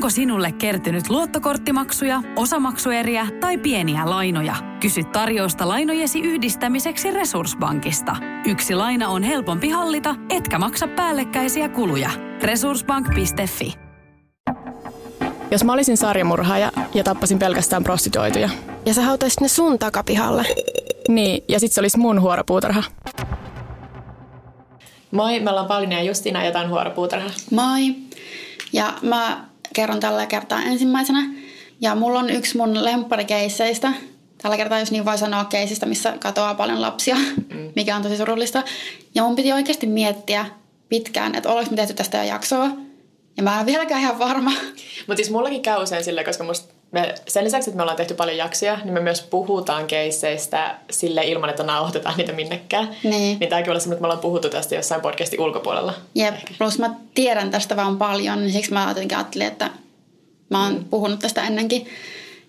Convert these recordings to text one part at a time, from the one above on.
Onko sinulle kertynyt luottokorttimaksuja, osamaksueriä tai pieniä lainoja? Kysy tarjousta lainojesi yhdistämiseksi Resurssbankista. Yksi laina on helpompi hallita, etkä maksa päällekkäisiä kuluja. Resurssbank.fi Jos mä olisin sarjamurhaaja ja tappasin pelkästään prostituoituja. Ja sä hautaisit ne sun takapihalle. Niin, ja sit se olisi mun huoropuutarha. Moi, me ollaan Pauliina ja Justina ja tämän huoropuutarha. Moi. Ja mä kerron tällä kertaa ensimmäisenä. Ja mulla on yksi mun lempparikeisseistä. Tällä kertaa, jos niin voi sanoa keisistä, missä katoaa paljon lapsia, mm. mikä on tosi surullista. Ja mun piti oikeasti miettiä pitkään, että oliko me tehty tästä jo jaksoa. Ja mä en vieläkään ihan varma. Mutta siis mullakin käy usein sille, koska musta me, sen lisäksi, että me ollaan tehty paljon jaksoja, niin me myös puhutaan keisseistä sille ilman, että nauhoitetaan niitä minnekään. Niin. Niin tämäkin olla semmoinen, että me ollaan puhuttu tästä jossain podcastin ulkopuolella. Jep, Ehkä. plus mä tiedän tästä vaan paljon, niin siksi mä jotenkin ajattelin, että mä oon mm. puhunut tästä ennenkin.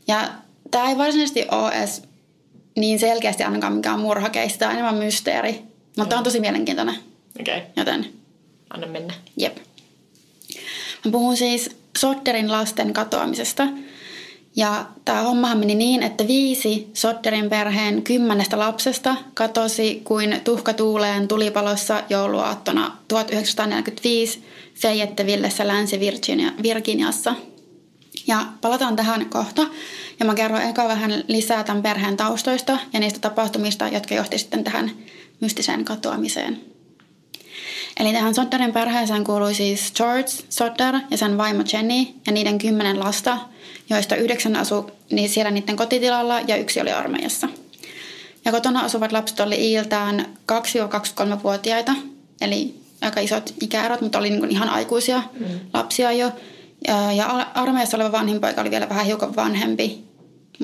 Ja tämä ei varsinaisesti ole edes niin selkeästi ainakaan mikään murhakeista, tämä on enemmän mysteeri. Mutta mm. on tosi mielenkiintoinen. Okei. Okay. Joten... Anna mennä. Jep. Mä puhun siis Sotterin lasten katoamisesta – ja tämä hommahan meni niin, että viisi Sotterin perheen kymmenestä lapsesta katosi kuin tuhka tuuleen tulipalossa jouluaattona 1945 Fayettevillessä Länsi-Virginiassa. Ja palataan tähän kohta. Ja mä kerron eka vähän lisää tämän perheen taustoista ja niistä tapahtumista, jotka johti sitten tähän mystiseen katoamiseen. Eli tähän Sotterin perheeseen kuului siis George Sotter ja sen vaimo Jenny ja niiden kymmenen lasta – joista yhdeksän asu niin siellä niiden kotitilalla ja yksi oli armeijassa. Ja kotona asuvat lapset oli iiltään 2-23-vuotiaita, eli aika isot ikäerot, mutta oli niin ihan aikuisia mm. lapsia jo. Ja, ja armeijassa oleva vanhin poika oli vielä vähän hiukan vanhempi,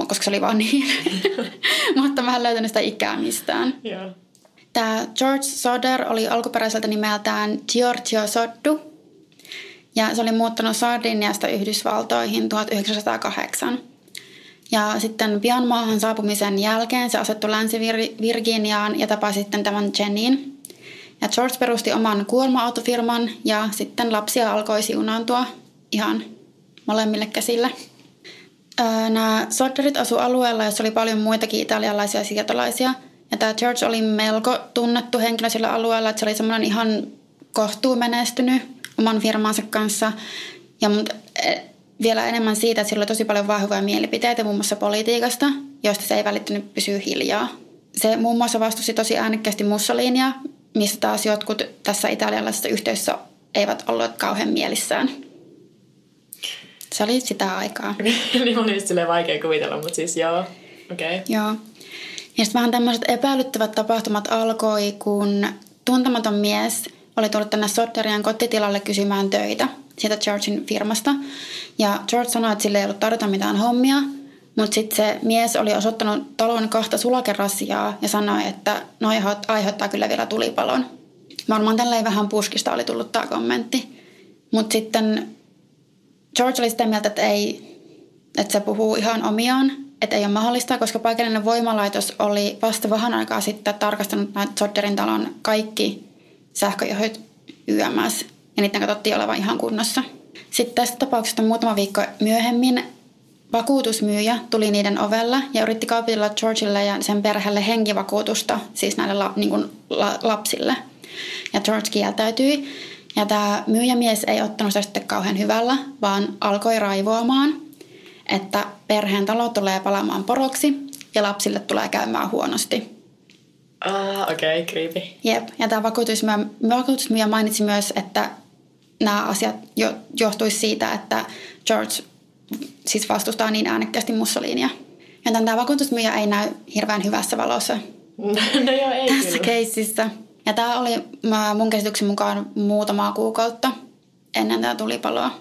koska se oli vaan niin. mutta mä en löytänyt sitä ikää mistään. Yeah. Tämä George Soder oli alkuperäiseltä nimeltään Giorgio Soddu, ja se oli muuttanut Sardiniasta Yhdysvaltoihin 1908. Ja sitten pian maahan saapumisen jälkeen se asettui Länsi-Virginiaan ja tapasi sitten tämän Jennin. Ja George perusti oman kuorma-autofirman ja sitten lapsia alkoi siunaantua ihan molemmille käsille. Nämä Sodderit asu alueella, jossa oli paljon muitakin italialaisia siirtolaisia. Ja tämä George oli melko tunnettu henkilö sillä alueella, että se oli semmoinen ihan kohtuu menestynyt oman firmansa kanssa. Ja mut, e, vielä enemmän siitä, että sillä oli tosi paljon vahvoja mielipiteitä muun muassa politiikasta, joista se ei välittynyt pysyä hiljaa. Se muun muassa vastusti tosi äänekkäästi Mussolinia, mistä taas jotkut tässä italialaisessa yhteisössä eivät olleet kauhean mielissään. Se oli sitä aikaa. niin on just vaikea kuvitella, mutta siis joo. Okei. Okay. Joo. Ja sitten vähän tämmöiset epäilyttävät tapahtumat alkoi, kun tuntematon mies – oli tullut tänne Sodderian kotitilalle kysymään töitä siitä Georgein firmasta. Ja George sanoi, että sille ei ollut tarjota mitään hommia, mutta sitten se mies oli osoittanut talon kahta sulakerasiaa ja sanoi, että no aiheuttaa kyllä vielä tulipalon. Varmaan tälleen vähän puskista oli tullut tämä kommentti. Mutta sitten George oli sitä mieltä, että, ei, että se puhuu ihan omiaan, että ei ole mahdollista, koska paikallinen voimalaitos oli vasta vähän aikaa sitten tarkastanut näitä Sodderin talon kaikki sähköjohdot YMS ja niiden katsottiin olevan ihan kunnossa. Sitten tästä tapauksesta muutama viikko myöhemmin vakuutusmyyjä tuli niiden ovella ja yritti kaupitella Georgeille ja sen perheelle henkivakuutusta, siis näille la, niin kuin la, lapsille. Ja George kieltäytyi. Ja tämä myyjämies ei ottanut sitä sitten kauhean hyvällä, vaan alkoi raivoamaan, että perheen talo tulee palamaan poroksi ja lapsille tulee käymään huonosti. Ah, okei, okay, creepy. Jep, ja tämä vakuutusmyyjä, vakuutusmyyjä mainitsi myös, että nämä asiat jo, johtuisi siitä, että George siis vastustaa niin äänekkäästi Mussolinia. Joten tämä vakuutusmyyjä ei näy hirveän hyvässä valossa no joo, ei tässä kyllä. keississä. Ja tämä oli mun käsityksen mukaan muutamaa kuukautta ennen tätä tulipaloa.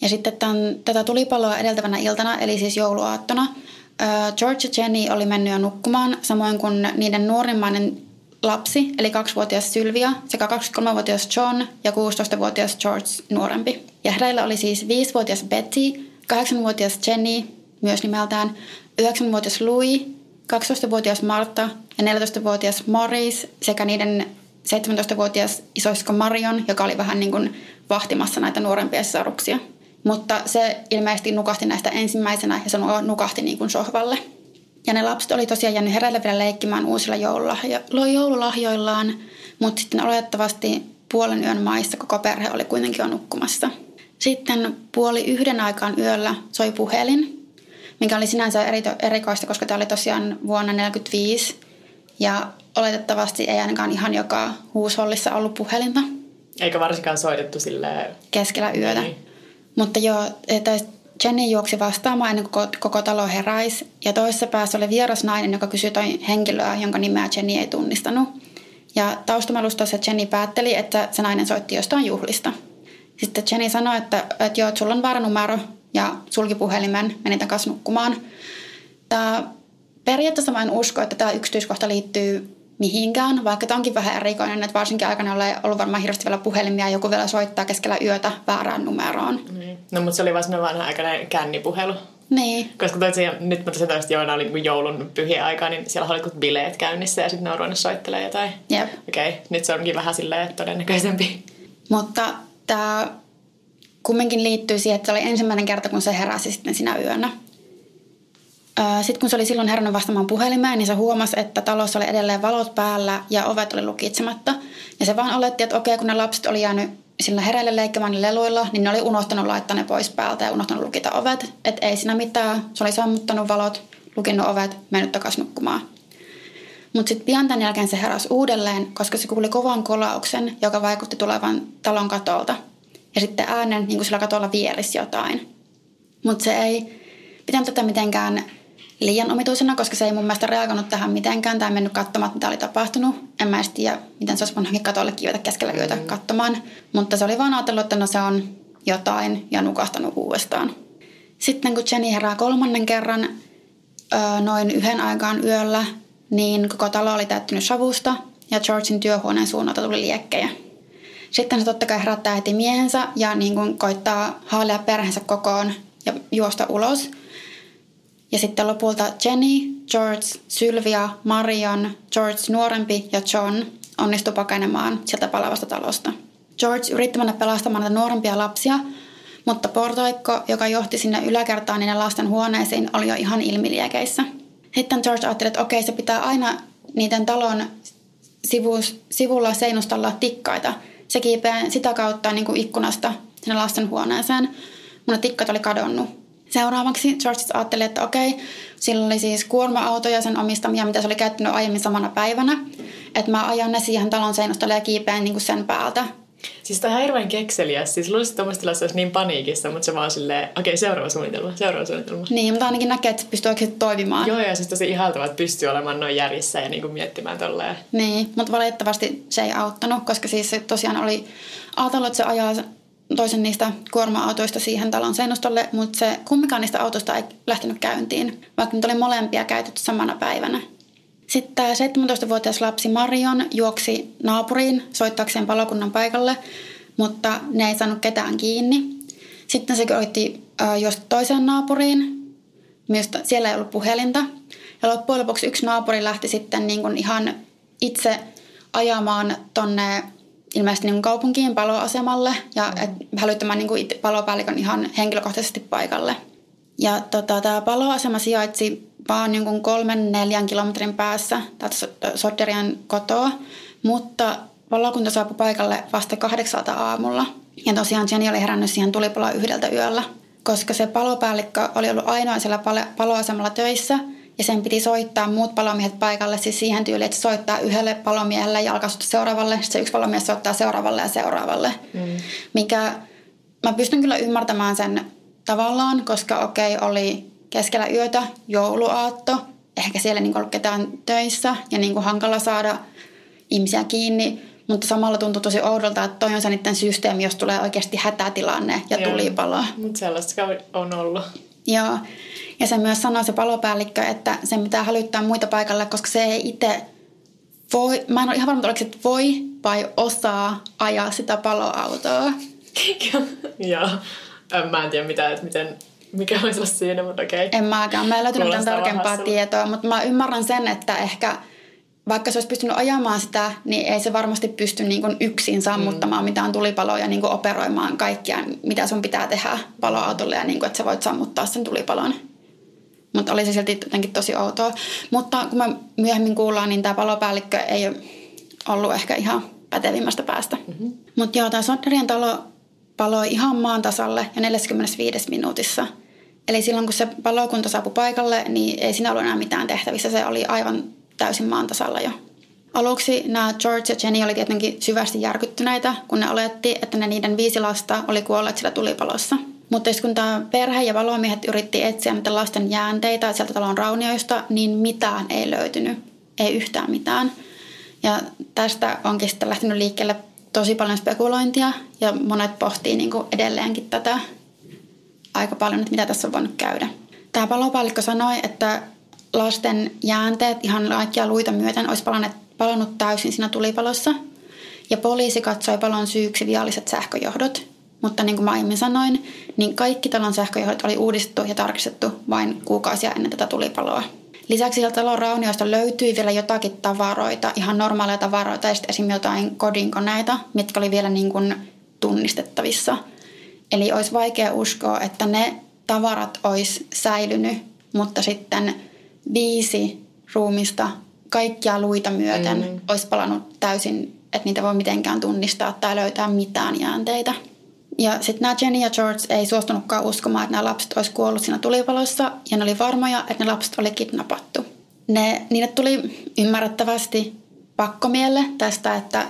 Ja sitten tämän, tätä tulipaloa edeltävänä iltana, eli siis jouluaattona, George ja Jenny oli mennyt jo nukkumaan, samoin kuin niiden nuorimmainen lapsi, eli kaksivuotias Sylvia, sekä 23-vuotias John ja 16-vuotias George nuorempi. Ja heillä oli siis 5-vuotias Betty, 8-vuotias Jenny, myös nimeltään, 9-vuotias Louis, 12-vuotias Marta ja 14-vuotias Morris sekä niiden 17-vuotias isoisko Marion, joka oli vähän niin kuin vahtimassa näitä nuorempia sisaruksia. Mutta se ilmeisesti nukahti näistä ensimmäisenä ja se nukahti niin kuin sohvalle. Ja ne lapset oli tosiaan jäänyt herälle vielä leikkimään uusilla joululahjo- joululahjoillaan, mutta sitten oletettavasti puolen yön maissa koko perhe oli kuitenkin jo nukkumassa. Sitten puoli yhden aikaan yöllä soi puhelin, mikä oli sinänsä erikoista, koska tämä oli tosiaan vuonna 1945 ja oletettavasti ei ainakaan ihan joka huushollissa ollut puhelinta. Eikä varsinkaan soitettu sille Keskellä yötä. Niin. Mutta joo, että Jenny juoksi vastaamaan ennen kuin koko, koko talo heräisi. Ja toisessa päässä oli vieras nainen, joka kysyi toi henkilöä, jonka nimeä Jenny ei tunnistanut. Ja taustamalustassa Jenny päätteli, että se nainen soitti jostain juhlista. Sitten Jenny sanoi, että, että joo, että sulla on varanumero ja sulki puhelimen, meni takaisin nukkumaan. Tämä, periaatteessa mä en usko, että tämä yksityiskohta liittyy mihinkään, vaikka tämä onkin vähän erikoinen, että varsinkin aikana ei ollut varmaan hirveästi vielä puhelimia ja joku vielä soittaa keskellä yötä väärään numeroon. Niin. No mutta se oli vaan sellainen vanha aikainen kännipuhelu. Niin. Koska toisin, nyt mä tosiaan tästä joina oli niin joulun pyhien aikaa, niin siellä oli bileet käynnissä ja sitten ne on ruvennut soittelemaan jotain. Jep. Okei, okay. nyt se onkin vähän silleen todennäköisempi. Mutta tämä kumminkin liittyy siihen, että se oli ensimmäinen kerta, kun se heräsi sitten sinä yönä. Sitten kun se oli silloin herännyt vastaamaan puhelimeen, niin se huomasi, että talossa oli edelleen valot päällä ja ovet oli lukitsematta. Ja se vaan oletti, että okei, kun ne lapset oli jäänyt sillä hereille leikkimään leluilla, niin ne oli unohtanut laittaa ne pois päältä ja unohtanut lukita ovet. Että ei siinä mitään. Se oli sammuttanut valot, lukinnut ovet, mennyt takaisin nukkumaan. Mutta sitten pian tämän jälkeen se heräsi uudelleen, koska se kuuli kovan kolauksen, joka vaikutti tulevan talon katolta. Ja sitten äänen, niin kuin sillä katolla vierisi jotain. Mutta se ei pitänyt tätä mitenkään liian omituisena, koska se ei mun mielestä reagoinut tähän mitenkään tai mennyt katsomaan, mitä oli tapahtunut. En mä edes tiedä, miten se olisi voinut katolle kivetä keskellä yötä katsomaan. Mutta se oli vaan ajatellut, että no se on jotain ja nukahtanut uudestaan. Sitten kun Jenny herää kolmannen kerran noin yhden aikaan yöllä, niin koko talo oli täyttynyt savusta ja Georgein työhuoneen suunnalta tuli liekkejä. Sitten se totta kai herättää heti miehensä ja niin kuin koittaa haalea perheensä kokoon ja juosta ulos – ja sitten lopulta Jenny, George, Sylvia, Marion, George nuorempi ja John onnistu pakenemaan sieltä palavasta talosta. George yritti mennä pelastamaan näitä nuorempia lapsia, mutta portoikko, joka johti sinne yläkertaan niiden lasten huoneisiin, oli jo ihan ilmiliekeissä. Sitten George ajatteli, että okei, se pitää aina niiden talon sivus, sivulla seinustalla tikkaita. Se kiipeää sitä kautta niin kuin ikkunasta sinne lasten huoneeseen, mutta tikkat oli kadonnut. Seuraavaksi George ajatteli, että okei, sillä oli siis kuorma-auto ja sen omistamia, mitä se oli käyttänyt aiemmin samana päivänä. Että mä ajan ne siihen talon seinästolle ja kiipeen niin kuin sen päältä. Siis tämä on hirveän kekseliä. Siis luulisin, että tuommoista tilassa olisi niin paniikissa, mutta se vaan silleen, okei, okay, seuraava suunnitelma, seuraava suunnitelma. Niin, mutta ainakin näkee, että pystyy oikeasti toimimaan. Joo, ja siis tosi ihaltavaa, että pystyy olemaan noin järjissä ja niinku miettimään tolleen. Niin, mutta valitettavasti se ei auttanut, koska siis se tosiaan oli ajatellut, että se ajaa toisen niistä kuorma-autoista siihen talon seinustolle, mutta se kummikaan niistä autoista ei lähtenyt käyntiin, vaikka nyt oli molempia käytetty samana päivänä. Sitten tämä 17-vuotias lapsi Marion juoksi naapuriin soittaakseen palokunnan paikalle, mutta ne ei saanut ketään kiinni. Sitten se koitti juosta toiseen naapuriin, myös siellä ei ollut puhelinta. Ja loppujen lopuksi yksi naapuri lähti sitten niin kuin ihan itse ajamaan tonne ilmeisesti niin kaupunkien paloasemalle ja et, hälyttämään niin kuin palopäällikön ihan henkilökohtaisesti paikalle. Ja tota, tämä paloasema sijaitsi vaan niin kolmen neljän kilometrin päässä täältä Sodderian kotoa, mutta palokunta saapui paikalle vasta kahdeksalta aamulla. Ja tosiaan Jenny oli herännyt siihen tulipaloa yhdeltä yöllä, koska se palopäällikkö oli ollut ainoa siellä paloasemalla töissä – ja sen piti soittaa muut palomiehet paikalle, siis siihen tyyliin, että soittaa yhdelle palomiehelle ja alkaa seuraavalle, se yksi palomies soittaa seuraavalle ja seuraavalle. Mm. Mikä mä pystyn kyllä ymmärtämään sen tavallaan, koska okei, okay, oli keskellä yötä jouluaatto, ehkä siellä niin ollut ketään töissä ja niin hankala saada ihmisiä kiinni, mutta samalla tuntuu tosi oudolta, että toi on se niiden systeemi, jos tulee oikeasti hätätilanne ja tulipalo. Mutta sellaista on ollut. Joo. Ja se myös sanoi se palopäällikkö, että sen pitää hälyttää muita paikalle, koska se ei itse voi, mä en ole ihan varma, oliko se voi vai osaa ajaa sitä paloautoa. Joo. Mä en tiedä mitä, että miten, mikä olisi siinä, mutta okei. Okay. En mäkään. Mä en löytänyt mitään tarkempaa tietoa, mutta mä ymmärrän sen, että ehkä vaikka se olisi pystynyt ajamaan sitä, niin ei se varmasti pysty niin kuin yksin sammuttamaan mm. mitään tulipaloa ja niin kuin operoimaan kaikkia, mitä sun pitää tehdä paloautolle ja niin kuin, että sä voit sammuttaa sen tulipalon. Mutta oli se silti jotenkin tosi outoa. Mutta kun me myöhemmin kuullaan, niin tämä palopäällikkö ei ollut ehkä ihan pätevimmästä päästä. Mm-hmm. Mutta joo, tämä Sotterien talo paloi ihan maan tasalle ja 45 minuutissa. Eli silloin kun se palokunta saapui paikalle, niin ei siinä ollut enää mitään tehtävissä. Se oli aivan täysin maan tasalla jo. Aluksi nämä George ja Jenny oli tietenkin syvästi järkyttyneitä, kun ne oletti, että ne niiden viisi lasta oli kuolleet sillä tulipalossa. Mutta kun tämä perhe ja valomiehet yritti etsiä näitä lasten jäänteitä sieltä talon raunioista, niin mitään ei löytynyt. Ei yhtään mitään. Ja tästä onkin sitten lähtenyt liikkeelle tosi paljon spekulointia ja monet pohtii niin kuin edelleenkin tätä aika paljon, että mitä tässä on voinut käydä. Tämä palopäällikkö sanoi, että lasten jäänteet ihan kaikkia luita myöten olisi palannut, palannut täysin siinä tulipalossa. Ja poliisi katsoi palon syyksi vialliset sähköjohdot. Mutta niin kuin mä aiemmin sanoin, niin kaikki talon sähköjohdot oli uudistettu ja tarkistettu vain kuukausia ennen tätä tulipaloa. Lisäksi sieltä talon raunioista löytyi vielä jotakin tavaroita, ihan normaaleja tavaroita ja sitten esimerkiksi jotain kodinkoneita, mitkä oli vielä niin kuin tunnistettavissa. Eli olisi vaikea uskoa, että ne tavarat olisi säilynyt, mutta sitten viisi ruumista kaikkia luita myöten mm. olisi palannut täysin, että niitä voi mitenkään tunnistaa tai löytää mitään jäänteitä. Ja sitten nämä Jenny ja George ei suostunutkaan uskomaan, että nämä lapset olisi kuollut siinä tulipalossa ja ne oli varmoja, että ne lapset oli kidnappattu. Ne, niille tuli ymmärrettävästi pakkomielle tästä, että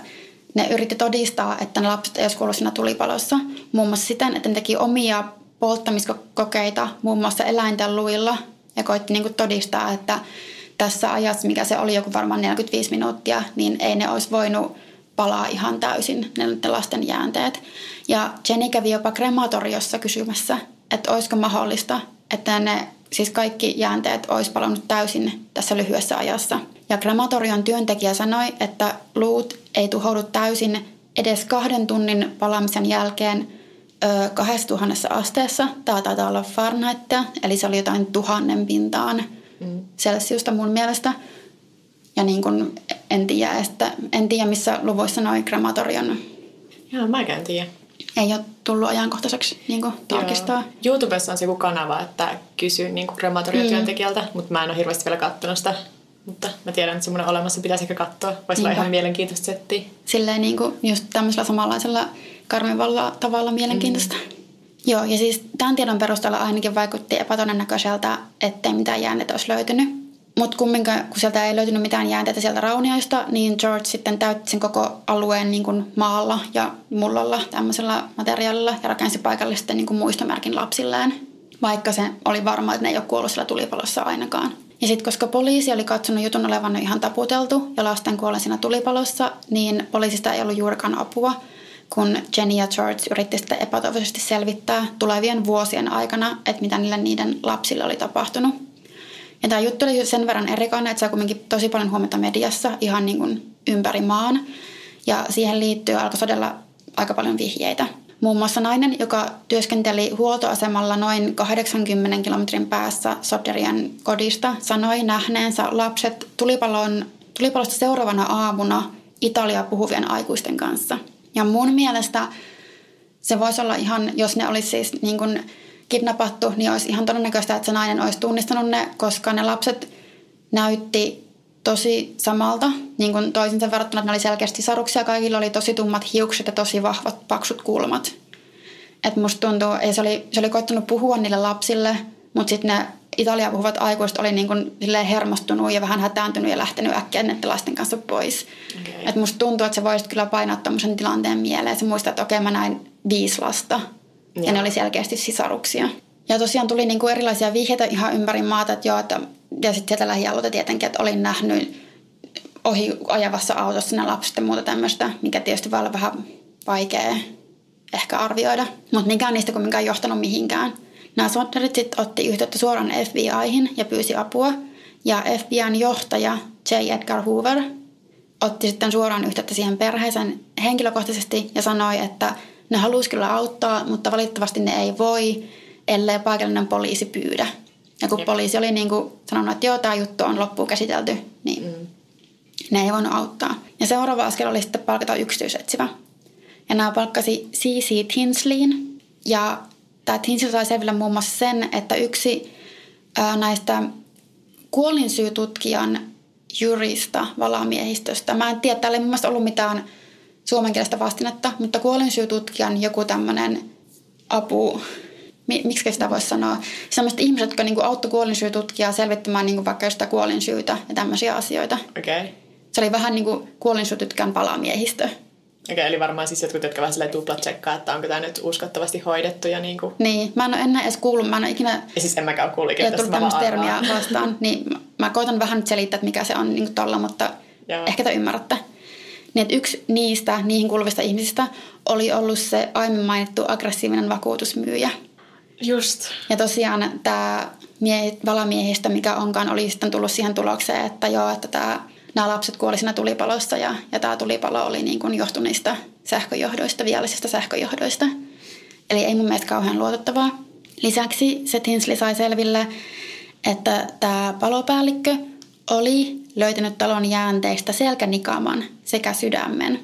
ne yritti todistaa, että ne lapset ei olisi kuollut siinä tulipalossa. Muun muassa siten, että ne teki omia polttamiskokeita muun muassa eläinten luilla ja koitti niin todistaa, että tässä ajassa, mikä se oli joku varmaan 45 minuuttia, niin ei ne olisi voinut palaa ihan täysin ne lasten jäänteet. Ja Jenny kävi jopa krematoriossa kysymässä, että olisiko mahdollista, että ne siis kaikki jäänteet olisi palannut täysin tässä lyhyessä ajassa. Ja krematorion työntekijä sanoi, että luut ei tuhoudu täysin edes kahden tunnin palamisen jälkeen ö, 2000 asteessa. Tämä taitaa olla Fahrenheitia, eli se oli jotain tuhannen pintaan mm. Celsiusta mun mielestä. Ja niin kuin en tiedä, että, en tiedä missä luvuissa noin krematorion... Joo, mä en tiedä. Ei ole tullut ajankohtaiseksi niin kuin, tarkistaa. Joo. YouTubessa on se joku kanava, että kysyy niin krematoriotyöntekijältä, mm. mutta mä en ole hirveästi vielä katsonut sitä. Mutta mä tiedän, että semmoinen olemassa pitäisi ehkä katsoa. Voisi olla ihan mielenkiintoista settiä. Silleen niin kuin just tämmöisellä samanlaisella karmivalla tavalla mielenkiintoista. Mm. Joo, ja siis tämän tiedon perusteella ainakin vaikutti epätodennäköiseltä, ettei mitään jäänteitä olisi löytynyt. Mutta kumminkaan, kun sieltä ei löytynyt mitään jäänteitä sieltä raunioista, niin George sitten täytti sen koko alueen niin kuin maalla ja mullalla tämmöisellä materiaalilla ja rakensi paikalle sitten niin kuin muistomerkin lapsilleen, vaikka se oli varma, että ne ei ole kuollut sillä tulipalossa ainakaan. Ja sitten koska poliisi oli katsonut jutun olevan ihan taputeltu ja lasten kuolen siinä tulipalossa, niin poliisista ei ollut juurikaan apua, kun Jenny ja George yritti sitten epätoivoisesti selvittää tulevien vuosien aikana, että mitä niille niiden lapsille oli tapahtunut. Ja tämä juttu oli sen verran erikoinen, että se on kuitenkin tosi paljon huomiota mediassa ihan niin kuin ympäri maan. Ja siihen liittyy alkoi todella aika paljon vihjeitä. Muun muassa nainen, joka työskenteli huoltoasemalla noin 80 kilometrin päässä Soderian kodista, sanoi nähneensä lapset tulipalon, tulipalosta seuraavana aamuna Italia puhuvien aikuisten kanssa. Ja mun mielestä se voisi olla ihan, jos ne olisi siis niin kuin kidnappattu, niin olisi ihan todennäköistä, että se nainen olisi tunnistanut ne, koska ne lapset näytti tosi samalta, niin kuin toisinsa verrattuna, että ne oli selkeästi saruksia, kaikilla oli tosi tummat hiukset ja tosi vahvat, paksut kulmat. Että musta tuntuu, että se oli, se oli koittanut puhua niille lapsille, mutta sitten ne Italia puhuvat aikuiset oli niin kuin hermostunut ja vähän hätääntynyt ja lähtenyt äkkiä näiden lasten kanssa pois. Okay. Et musta tuntuu, että se voisi kyllä painaa tuommoisen tilanteen mieleen. Se muistaa, että okei, okay, mä näin viisi lasta ja, ja ne oli selkeästi sisaruksia. Ja tosiaan tuli niin kuin erilaisia vihjeitä ihan ympäri maata, että joo, että, ja sitten sieltä lähialueelta tietenkin, että olin nähnyt ohi ajavassa autossa ne lapset ja muuta tämmöistä, mikä tietysti voi olla vähän vaikea ehkä arvioida, mutta mikään niistä kumminkaan johtanut mihinkään. Nämä Sotterit sitten otti yhteyttä suoraan FBIhin ja pyysi apua, ja FBIn johtaja J. Edgar Hoover otti sitten suoraan yhteyttä siihen perheeseen henkilökohtaisesti ja sanoi, että ne haluaisi kyllä auttaa, mutta valitettavasti ne ei voi, ellei paikallinen poliisi pyydä. Ja kun Jep. poliisi oli niin kuin sanonut, että joo, tämä juttu on loppuun käsitelty, niin mm. ne ei voinut auttaa. Ja seuraava askel oli sitten palkata yksityisetsivä. Ja nämä palkkasi C.C. Tinsleyin. Ja tämä Tinsley sai selville muun muassa sen, että yksi ää, näistä kuolinsyytutkijan jurista valamiehistöstä. Mä en tiedä, täällä ei mun mielestä ollut mitään suomenkielistä vastinetta, mutta kuolinsyytutkijan joku tämmöinen apu, miksi sitä voisi sanoa, sellaiset ihmiset, jotka niinku auttoi kuolinsyytutkijaa selvittämään niinku vaikka sitä kuolinsyytä ja tämmöisiä asioita. Okei. Okay. Se oli vähän niin kuin kuolinsyytutkijan palamiehistö. Okei, okay, eli varmaan siis jotkut, jotka vähän silleen tuplat tsekkaa, että onko tämä nyt uskottavasti hoidettu ja niin kuin... Niin, mä en ole enää edes kuullut, mä en ole ikinä... Ja siis en mäkään ole kuullut ikinä tästä, tämmöistä termiä vastaan, niin mä koitan vähän nyt selittää, että mikä se on niin tolla, mutta Joo. ehkä te ymmärrätte. Niin, että yksi niistä, niihin kuuluvista ihmisistä, oli ollut se aiemmin mainittu aggressiivinen vakuutusmyyjä. Just. Ja tosiaan tämä miehi, valamiehistä, mikä onkaan, oli sitten tullut siihen tulokseen, että joo, että tämä, nämä lapset kuoli siinä tulipalossa ja, ja tämä tulipalo oli niin kuin johtuneista sähköjohdoista, viallisista sähköjohdoista. Eli ei mun mielestä kauhean luotettavaa. Lisäksi se Tinsley sai selville, että tämä palopäällikkö oli löytänyt talon jäänteistä selkänikaaman sekä sydämen.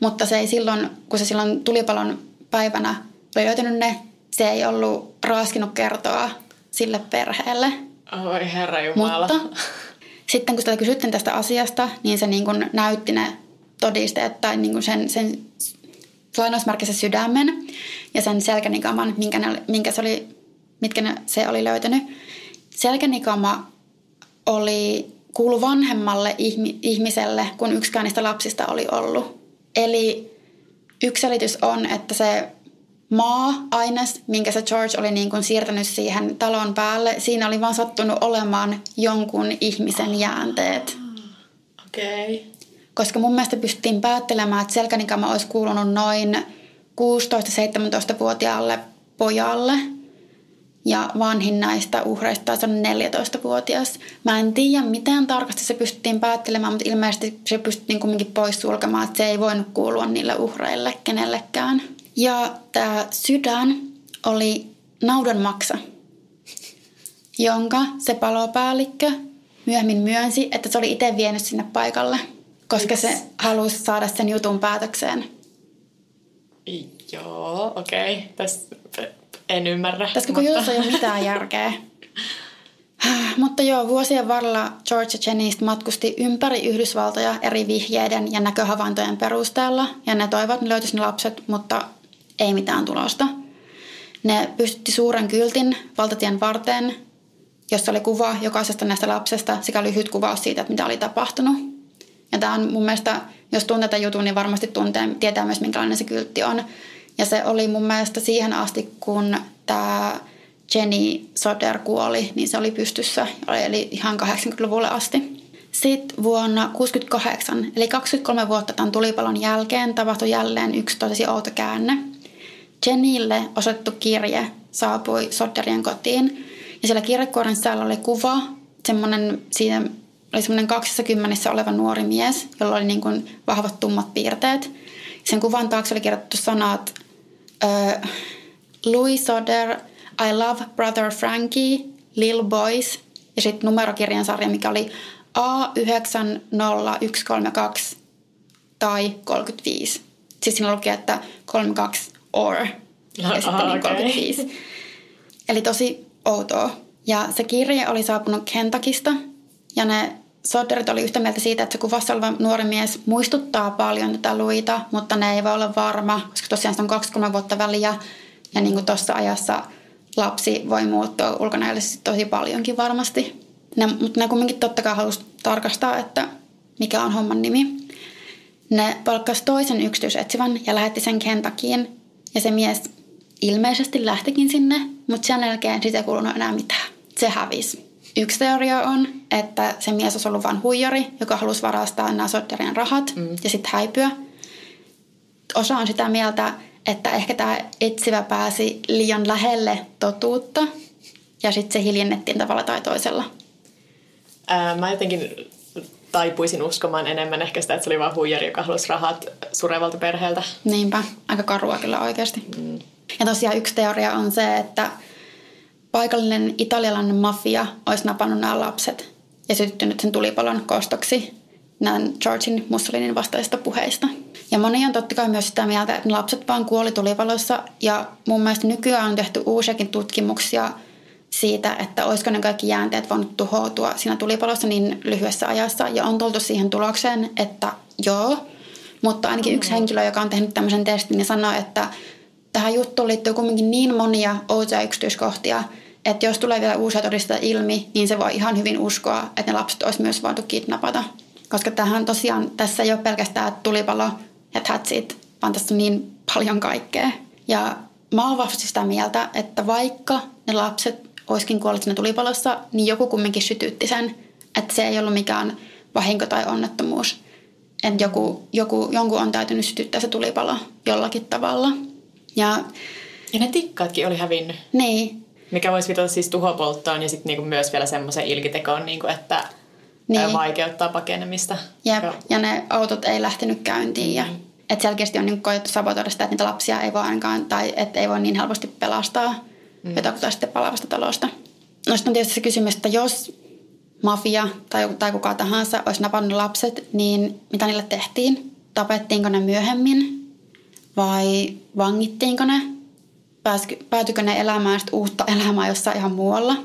Mutta se ei silloin, kun se silloin tulipalon päivänä oli löytänyt ne, se ei ollut raaskinut kertoa sille perheelle. Oi herra Jumala. Mutta sitten kun sitä kysyttiin tästä asiasta, niin se niin kuin näytti ne todisteet tai niin kuin sen, sen lainausmerkissä sydämen ja sen selkänikaman, minkä, ne, minkä se oli, mitkä ne, se oli löytänyt. Selkänikama oli kuulu vanhemmalle ihmiselle, kun yksikään niistä lapsista oli ollut. Eli yksi selitys on, että se maa-aines, minkä se George oli niin kuin siirtänyt siihen talon päälle, siinä oli vaan sattunut olemaan jonkun ihmisen jäänteet. Okei. Okay. Koska mun mielestä pystyttiin päättelemään, että selkänikama olisi kuulunut noin 16-17-vuotiaalle pojalle – ja vanhin näistä uhreista taisi olla 14-vuotias. Mä en tiedä, miten tarkasti se pystyttiin päättelemään, mutta ilmeisesti se pystyttiin kumminkin pois sulkemaan, että se ei voinut kuulua niille uhreille kenellekään. Ja tämä sydän oli naudan maksa, jonka se palopäällikkö myöhemmin myönsi, että se oli itse vienyt sinne paikalle, koska se halusi saada sen jutun päätökseen. Joo, okei. Okay. Tässä en ymmärrä. Tässä koko mutta... ei ole mitään järkeä. Mutta joo, vuosien varrella George ja matkusti ympäri Yhdysvaltoja eri vihjeiden ja näköhavaintojen perusteella. Ja ne toivat, ne löytyisi ne lapset, mutta ei mitään tulosta. Ne pystytti suuren kyltin valtatien varteen, jossa oli kuva jokaisesta näistä lapsesta sekä lyhyt kuvaus siitä, että mitä oli tapahtunut. Ja tämä on mun mielestä, jos tuntee tämän jutun, niin varmasti tuntee, tietää myös minkälainen se kyltti on. Ja se oli mun mielestä siihen asti, kun tämä Jenny Soder kuoli, niin se oli pystyssä, eli ihan 80-luvulle asti. Sitten vuonna 1968, eli 23 vuotta tämän tulipalon jälkeen, tapahtui jälleen yksi tosi outo käänne. Jennylle osoitettu kirje saapui Soderien kotiin, ja siellä kirjekuoren sisällä oli kuva, semmoinen, siinä oli semmoinen 20 oleva nuori mies, jolla oli niin kuin vahvat tummat piirteet. Sen kuvan taakse oli kirjoitettu sanat uh, Louis Soder, I Love Brother Frankie, Lil Boys ja sitten numerokirjan sarja, mikä oli A90132 tai 35. Siis siinä lukee, että 32 or ja Aha, sitten niin 35. Okay. Eli tosi outoa. Ja se kirje oli saapunut Kentakista ja ne Soderit oli yhtä mieltä siitä, että se kuvassa oleva nuori mies muistuttaa paljon tätä Luita, mutta ne ei voi olla varma, koska tosiaan se on 23 vuotta väliä ja niin kuin tuossa ajassa lapsi voi muuttua ulkonäöllisesti tosi paljonkin varmasti. Ne, mutta ne kumminkin totta kai halusi tarkastaa, että mikä on homman nimi. Ne palkkasi toisen yksityisetsivän ja lähetti sen Kentakiin. Ja se mies ilmeisesti lähtikin sinne, mutta sen jälkeen siitä ei kuulunut enää mitään. Se hävisi. Yksi teoria on, että se mies olisi ollut vain huijari, joka halusi varastaa nämä Sotterien rahat mm. ja sitten häipyä. Osa on sitä mieltä, että ehkä tämä etsivä pääsi liian lähelle totuutta ja sitten se hiljennettiin tavalla tai toisella. Ää, mä jotenkin taipuisin uskomaan enemmän ehkä sitä, että se oli vain huijari, joka halusi rahat surevalta perheeltä. Niinpä, aika karua kyllä oikeasti. Mm. Ja tosiaan yksi teoria on se, että paikallinen italialainen mafia olisi napannut nämä lapset ja syttynyt sen tulipalon kostoksi. näin Georgin Mussolinin vastaisista puheista. Ja moni on totta kai myös sitä mieltä, että lapset vaan kuoli tulipalossa. Ja mun mielestä nykyään on tehty uusiakin tutkimuksia siitä, että olisiko ne kaikki jäänteet voinut tuhoutua siinä tulipalossa niin lyhyessä ajassa. Ja on tultu siihen tulokseen, että joo. Mutta ainakin yksi henkilö, joka on tehnyt tämmöisen testin, niin sanoi, että tähän juttuun liittyy kuitenkin niin monia outoja yksityiskohtia, että jos tulee vielä uusia todisteita ilmi, niin se voi ihan hyvin uskoa, että ne lapset olisi myös voitu kidnapata. Koska tähän tosiaan, tässä ei ole pelkästään tulipalo ja that's it, vaan tässä on niin paljon kaikkea. Ja mä oon vahvasti sitä mieltä, että vaikka ne lapset olisikin kuolleet siinä tulipalossa, niin joku kumminkin sytytti sen, että se ei ollut mikään vahinko tai onnettomuus. Että joku, joku, jonkun on täytynyt sytyttää se tulipalo jollakin tavalla. Ja, ja ne tikkaatkin oli hävinnyt. Niin. Mikä voisi viitata siis tuhopolttoon ja sitten niinku myös vielä semmoisen ilkitekoon, niinku, että niin. vaikeuttaa pakenemista. Jep. Ja ne autot ei lähtenyt käyntiin. Ja, mm. että selkeästi on niin koettu sabotoida sitä, että niitä lapsia ei voi ainakaan, tai että ei voi niin helposti pelastaa mm. jotakuta sitten palavasta talosta. No sitten on tietysti se kysymys, että jos mafia tai, tai kuka tahansa olisi napannut lapset, niin mitä niille tehtiin? Tapettiinko ne myöhemmin vai vangittiinko ne? Päätykö ne elämään uutta elämää jossain ihan muualla?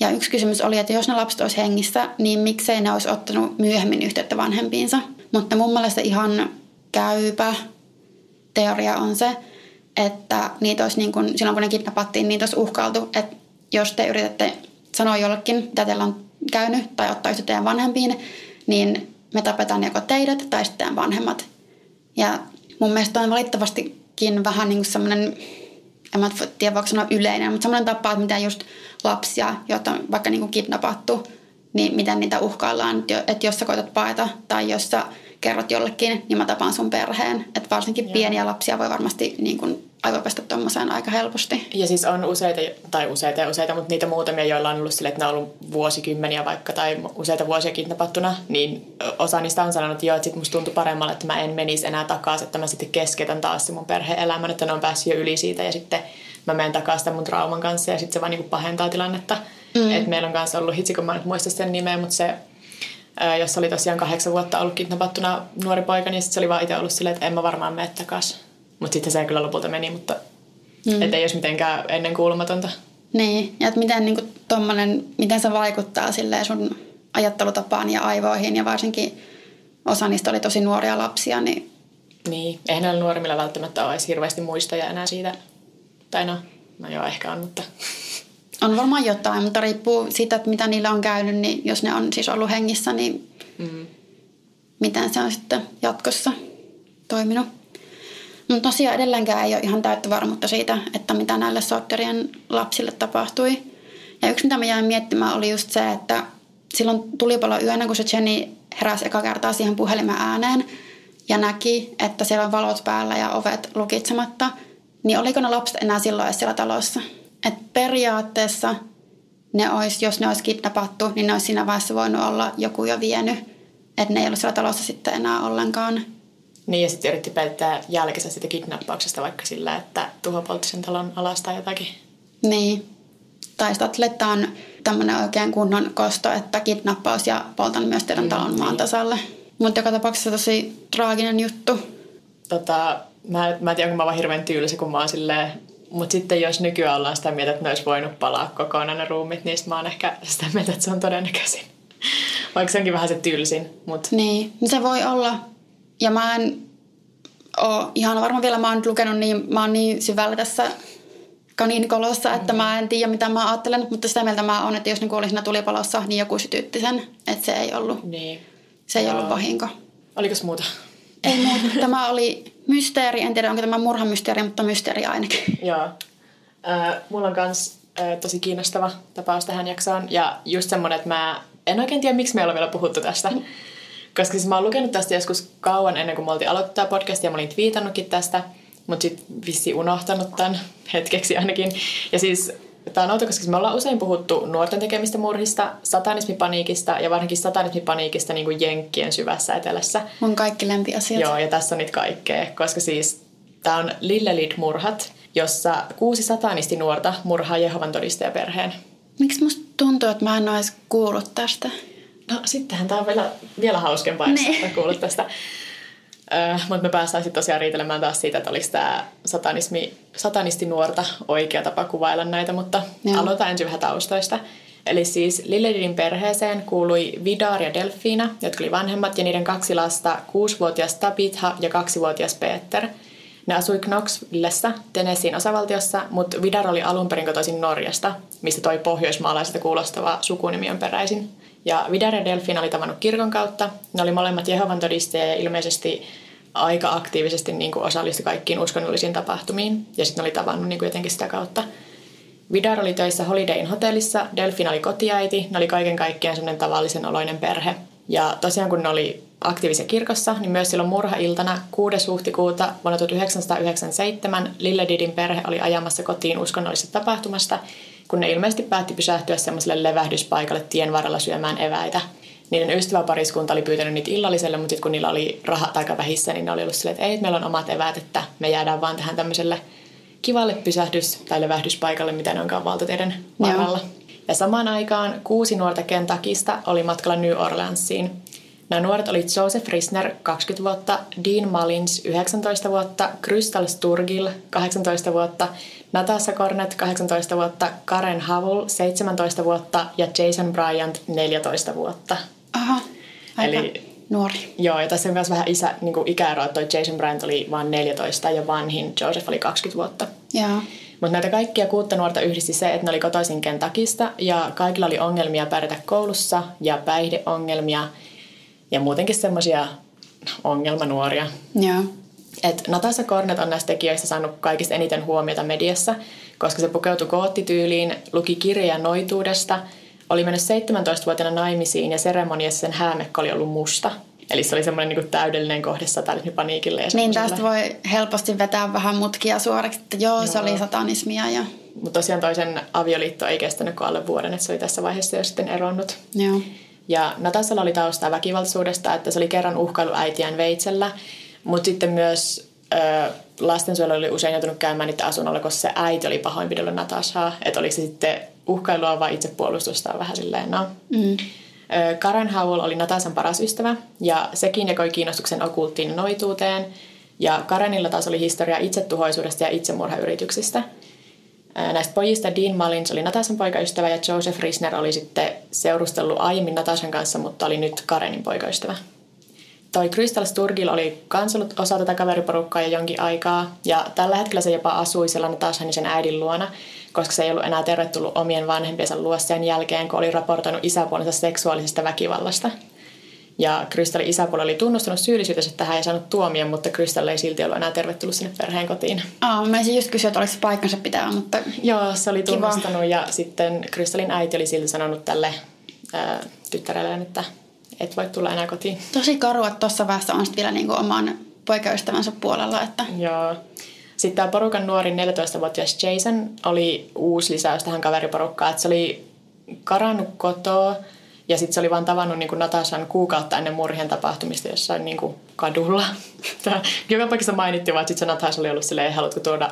Ja yksi kysymys oli, että jos ne lapset olisi hengissä, niin miksei ne olisi ottanut myöhemmin yhteyttä vanhempiinsa. Mutta mun mielestä ihan käypä teoria on se, että niitä olisi niin kuin, silloin kun ne kidnappattiin, niitä olisi uhkailtu, että jos te yritätte sanoa jollekin, mitä teillä on käynyt tai ottaa yhteyttä teidän vanhempiin, niin me tapetaan joko teidät tai sitten vanhemmat. Ja mun mielestä on valitettavastikin vähän niin kuin semmoinen en mä tiedä voiko sanoa yleinen, mutta semmoinen tapa, että miten just lapsia, joita on vaikka niin kidnappattu, niin miten niitä uhkaillaan, että jos sä koetat paeta tai jos sä kerrot jollekin, niin mä tapaan sun perheen. Että varsinkin Joo. pieniä lapsia voi varmasti niin kuin aivopestä tuommoiseen aika helposti. Ja siis on useita, tai useita ja useita, mutta niitä muutamia, joilla on ollut sille, että ne on ollut vuosikymmeniä vaikka tai useita vuosia kidnapattuna, niin osa niistä on sanonut, että joo, että sit musta tuntui paremmalle, että mä en menisi enää takaisin, että mä sitten keskeytän taas se mun perhe-elämän, että ne on päässyt jo yli siitä ja sitten mä menen takaisin mun trauman kanssa ja sitten se vaan niin pahentaa tilannetta. Mm. Et meillä on kanssa ollut, hitsi kun mä nyt muista sen nimeä, mutta se jossa oli tosiaan kahdeksan vuotta ollut kidnapattuna nuori poika, niin sit se oli vaan itse ollut silleen, että en mä varmaan mene takaisin. Mutta sitten se kyllä lopulta meni, mutta mm. et ei olisi mitenkään ennen kuulumatonta. Niin, ja että miten, niin kuin, tommonen, miten se vaikuttaa silleen sun ajattelutapaan ja aivoihin ja varsinkin osa niistä oli tosi nuoria lapsia, niin... Niin, eihän näillä nuorimmilla välttämättä ole edes hirveästi muistoja enää siitä. Tai no, no joo, ehkä on, mutta... On varmaan jotain, mutta riippuu siitä, että mitä niillä on käynyt, niin jos ne on siis ollut hengissä, niin mm. miten se on sitten jatkossa toiminut. Mutta tosiaan edelleenkään ei ole ihan täyttä varmuutta siitä, että mitä näille Sotterien lapsille tapahtui. Ja yksi, mitä mä jäin miettimään, oli just se, että silloin tulipalo yönä, kun se Jenny heräsi eka kertaa siihen puhelimen ääneen ja näki, että siellä on valot päällä ja ovet lukitsematta, niin oliko ne lapset enää silloin edes siellä talossa? Et periaatteessa ne olisi, jos ne olisi kidnappattu, niin ne olisi siinä vaiheessa voinut olla joku jo vienyt. Että ne ei ollut siellä talossa sitten enää ollenkaan. Niin ja sitten yritti pelttää jälkensä sitä kidnappauksesta vaikka sillä, että tuho poltti sen talon alasta tai jotakin. Niin. Tai sitten että on tämmöinen oikein kunnon kosto, että kidnappaus ja poltan myös teidän mm, talon mm, maan niin. tasalle. Mutta joka tapauksessa tosi traaginen juttu. Tota, mä, mä en tiedä, onko mä vaan hirveän tylsä, kun mä oon silleen, mutta sitten jos nykyään ollaan sitä mieltä, että ne olisi voinut palaa kokonaan ne ruumit, niin mä oon ehkä sitä mieltä, että se on todennäköisin. Vaikka se onkin vähän se tylsin. Mut. Niin, se voi olla. Ja mä en ole ihan varma vielä, mä oon nyt lukenut niin, mä oon niin syvällä tässä kaniinikolossa, mm. että mä en tiedä mitä mä ajattelen, mutta sitä mieltä mä oon, että jos ne kuoli siinä tulipalossa, niin joku sytytti sen, että se ei ollut, niin. se ei Joo. ollut vahinko. Oliko muuta? Ei muuta. Tämä oli mysteeri, en tiedä onko tämä murhamysteeri, mutta mysteeri ainakin. Joo. Äh, mulla on myös äh, tosi kiinnostava tapaus tähän jaksoon ja just semmonen, että mä en oikein tiedä, miksi me ollaan vielä puhuttu tästä. Mm. Koska siis mä oon lukenut tästä joskus kauan ennen kuin me oltiin aloittaa tämä podcast ja mä olin twiitannutkin tästä, mutta sitten vissi unohtanut tämän hetkeksi ainakin. Ja siis Tämä on outo, koska me ollaan usein puhuttu nuorten tekemistä murhista, satanismipaniikista ja varsinkin satanismipaniikista niin kuin Jenkkien syvässä etelässä. Mun kaikki lempiasiat. Joo, ja tässä on niitä kaikkea, koska siis tämä on Lillelid-murhat, jossa kuusi satanistinuorta murhaa Jehovan todistajaperheen. Miksi musta tuntuu, että mä en ole edes kuullut tästä? No sittenhän tämä on vielä, vielä hauskempaa, jos Niin. kuulla tästä. Öö, mutta me päästään sitten tosiaan riitelemään taas siitä, että olisi tämä satanismi, satanistinuorta oikea tapa kuvailla näitä, mutta Joo. aloitetaan ensin vähän taustoista. Eli siis Lilledin perheeseen kuului Vidar ja Delfina, jotka oli vanhemmat, ja niiden kaksi lasta, kuusivuotias Tabitha ja kaksivuotias Peter. Ne asui Knoxvillessä, Tennesseein osavaltiossa, mutta Vidar oli alun perin kotoisin Norjasta, mistä toi pohjoismaalaiselta kuulostava sukunimi on peräisin. Ja Vidar ja Delfina oli tavannut kirkon kautta. Ne oli molemmat Jehovan todistajia ja ilmeisesti aika aktiivisesti niin kuin osallistui kaikkiin uskonnollisiin tapahtumiin. Ja sitten oli tavannut niin kuin jotenkin sitä kautta. Vidar oli töissä Holiday Inn hotellissa, Delfina oli kotiäiti, ne oli kaiken kaikkiaan semmoinen tavallisen oloinen perhe. Ja tosiaan kun ne oli aktiivisia kirkossa, niin myös silloin murhailtana 6. huhtikuuta vuonna 1997 Lilledidin perhe oli ajamassa kotiin uskonnollisesta tapahtumasta, kun ne ilmeisesti päätti pysähtyä semmoiselle levähdyspaikalle tien varrella syömään eväitä. Niiden ystäväpariskunta oli pyytänyt niitä illalliselle, mutta sitten kun niillä oli rahat aika vähissä, niin ne oli ollut silleen, että ei, meillä on omat eväät, että me jäädään vaan tähän tämmöiselle kivalle pysähdys- tai levähdyspaikalle, mitä ne onkaan valtateiden varrella. Ja samaan aikaan kuusi nuorta Kentuckista oli matkalla New Orleansiin. Nämä nuoret oli Joseph Risner, 20 vuotta, Dean Mullins, 19 vuotta, Crystal Sturgill, 18 vuotta, Natasha Cornett, 18 vuotta, Karen Howell, 17 vuotta ja Jason Bryant, 14 vuotta. Aha, aika Eli- nuori. Joo, ja tässä on myös vähän isä, niin kuin ikäero, että Jason Bryant oli vain 14 ja vanhin Joseph oli 20 vuotta. Joo. Mutta näitä kaikkia kuutta nuorta yhdisti se, että ne oli kotoisin Kentuckista ja kaikilla oli ongelmia pärjätä koulussa ja päihdeongelmia ja muutenkin semmoisia ongelmanuoria. Joo. Et Natasha Cornet on näistä tekijöistä saanut kaikista eniten huomiota mediassa, koska se pukeutui koottityyliin, luki kirjoja noituudesta, oli mennyt 17-vuotiaana naimisiin ja seremoniassa sen häämekko oli ollut musta. Eli se oli semmoinen niin täydellinen kohde satanismipaniikille. Ja Niin tästä voi helposti vetää vähän mutkia suoraksi, että joo, joo. se oli satanismia ja Mutta tosiaan toisen avioliitto ei kestänyt kuin alle vuoden, että se oli tässä vaiheessa jo sitten eronnut. joo. Ja Natasalla oli taustaa väkivaltaisuudesta, että se oli kerran uhkailu äitiään veitsellä, mutta sitten myös ö, lastensuojelu oli usein joutunut käymään niiden asunnolla, koska se äiti oli pahoinpidellyt Natashaa. Että oliko se sitten uhkailua vai itsepuolustusta vähän silleen, no. Mm. Karen Howell oli Natasan paras ystävä ja sekin jakoi kiinnostuksen okulttiin noituuteen. Ja Karenilla taas oli historia itsetuhoisuudesta ja itsemurhayrityksistä. Näistä pojista Dean Mullins oli Natasan poikaystävä ja Joseph Risner oli sitten seurustellut aiemmin Natasan kanssa, mutta oli nyt Karenin poikaystävä. Toi Crystal Sturgill oli kans ollut osa tätä kaveriporukkaa jo jonkin aikaa ja tällä hetkellä se jopa asui siellä Natashan ja sen äidin luona, koska se ei ollut enää tervetullut omien vanhempiensa luo sen jälkeen, kun oli raportoinut isäpuolensa seksuaalisesta väkivallasta. Ja Crystalin isäpuoli oli tunnustanut syyllisyytensä tähän ja saanut tuomion, mutta Crystal ei silti ollut enää tervetullut sinne perheen kotiin. Aa, mä olisin just kysyä, että oliko se paikkansa pitää, mutta Joo, se oli Kiva. tunnustanut ja sitten Crystalin äiti oli silti sanonut tälle ää, tyttärelleen, että et voi tulla enää kotiin. tosi karua, että tuossa vaiheessa on sit vielä niinku oman poikaystävänsä puolella, että Joo. Sitten tämä porukan nuorin 14-vuotias Jason oli uusi lisäys tähän kaveriporukkaan. Että se oli karannut kotoa ja sitten se oli vaan tavannut niin Natashan kuukautta ennen murhien tapahtumista jossain niin kuin kadulla. Joka paikassa mainittiin vaan, sitten se Natasha oli ollut silleen, haluatko tuoda,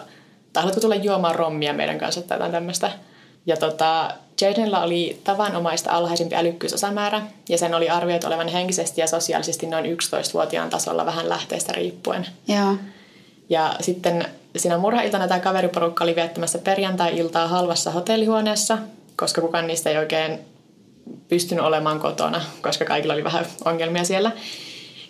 tai haluatko tulla juomaan rommia meidän kanssa tai jotain tämmöistä. Ja tota, Jadenilla oli tavanomaista alhaisempi älykkyysosamäärä ja sen oli arvioitu olevan henkisesti ja sosiaalisesti noin 11-vuotiaan tasolla vähän lähteestä riippuen. joo. Ja sitten siinä murhailtana tämä kaveriporukka oli viettämässä perjantai-iltaa halvassa hotellihuoneessa, koska kukaan niistä ei oikein pystynyt olemaan kotona, koska kaikilla oli vähän ongelmia siellä.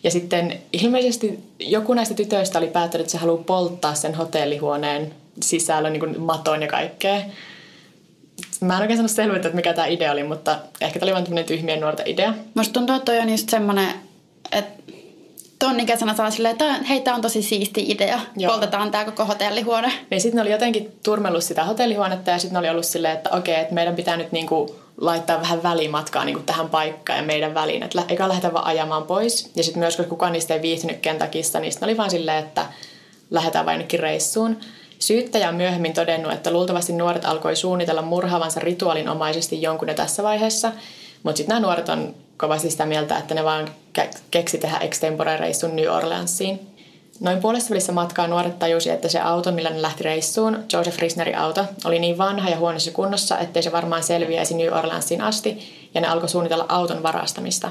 Ja sitten ilmeisesti joku näistä tytöistä oli päättänyt, että se haluaa polttaa sen hotellihuoneen sisällä niin kuin maton ja kaikkea. Mä en oikein saanut selvyyttä, että mikä tämä idea oli, mutta ehkä tämä oli vain tämmöinen tyhmien nuorten idea. Musta tuntuu, että toi on just semmonen, että ton ikäisenä saa silleen, että hei, tää on tosi siisti idea. Joo. Poltetaan tää koko hotellihuone. Niin sitten ne oli jotenkin turmellut sitä hotellihuonetta ja sitten ne oli ollut silleen, että okei, että meidän pitää nyt niinku laittaa vähän välimatkaa niinku tähän paikkaan ja meidän väliin. Että eikä lähdetä vaan ajamaan pois. Ja sitten myös, kun kukaan niistä ei viihtynyt Kentakista, niin sitten ne oli vaan silleen, että lähdetään vain jonnekin reissuun. Syyttäjä on myöhemmin todennut, että luultavasti nuoret alkoi suunnitella murhaavansa rituaalinomaisesti jonkun jo tässä vaiheessa. Mutta sitten nämä nuoret on kovasti sitä mieltä, että ne vaan ke- keksi tehdä extempore reissun New Orleansiin. Noin puolessa välissä matkaa nuoret tajusi, että se auto, millä ne lähti reissuun, Joseph Risnerin auto, oli niin vanha ja huonossa kunnossa, ettei se varmaan selviäisi New Orleansiin asti, ja ne alkoi suunnitella auton varastamista.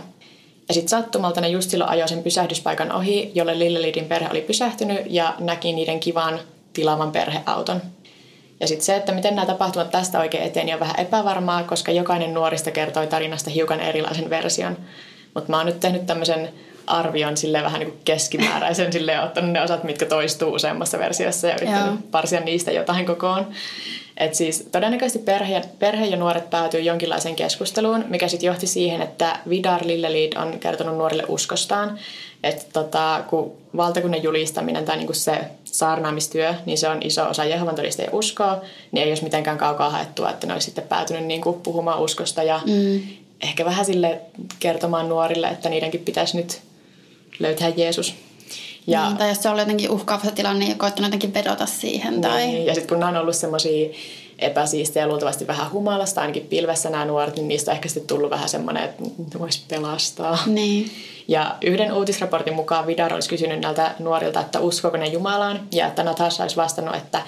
Ja sitten sattumalta ne just silloin ajoi sen pysähdyspaikan ohi, jolle Lillelidin perhe oli pysähtynyt ja näki niiden kivan tilaavan perheauton. Ja sitten se, että miten nämä tapahtumat tästä oikein eteen, on vähän epävarmaa, koska jokainen nuorista kertoi tarinasta hiukan erilaisen version. Mutta mä oon nyt tehnyt tämmöisen arvion sille vähän niin kuin keskimääräisen, sille ottanut ne osat, mitkä toistuu useammassa versiossa ja yrittänyt Joo. parsia niistä jotain kokoon. Et siis todennäköisesti perhe, perhe ja nuoret päätyy jonkinlaiseen keskusteluun, mikä sitten johti siihen, että Vidar Lilleliid on kertonut nuorille uskostaan. Että tota, kun valtakunnan julistaminen tai niinku se saarnaamistyö, niin se on iso osa Jehovan todistajien uskoa, niin ei olisi mitenkään kaukaa haettua, että ne olisi sitten päätynyt niinku puhumaan uskosta ja mm. ehkä vähän sille kertomaan nuorille, että niidenkin pitäisi nyt löytää Jeesus. Ja, niin, tai jos se on jotenkin uhkaava tilanne, niin koittanut jotenkin vedota siihen. Tai... Niin, ja sitten kun nämä on ollut semmoisia epäsiistejä luultavasti vähän humalasta, ainakin pilvessä nämä nuoret, niin niistä on ehkä sitten tullut vähän semmoinen, että ne voisi pelastaa. Niin. Ja yhden uutisraportin mukaan Vidar olisi kysynyt näiltä nuorilta, että uskoko ne Jumalaan, ja että Natasha olisi vastannut, että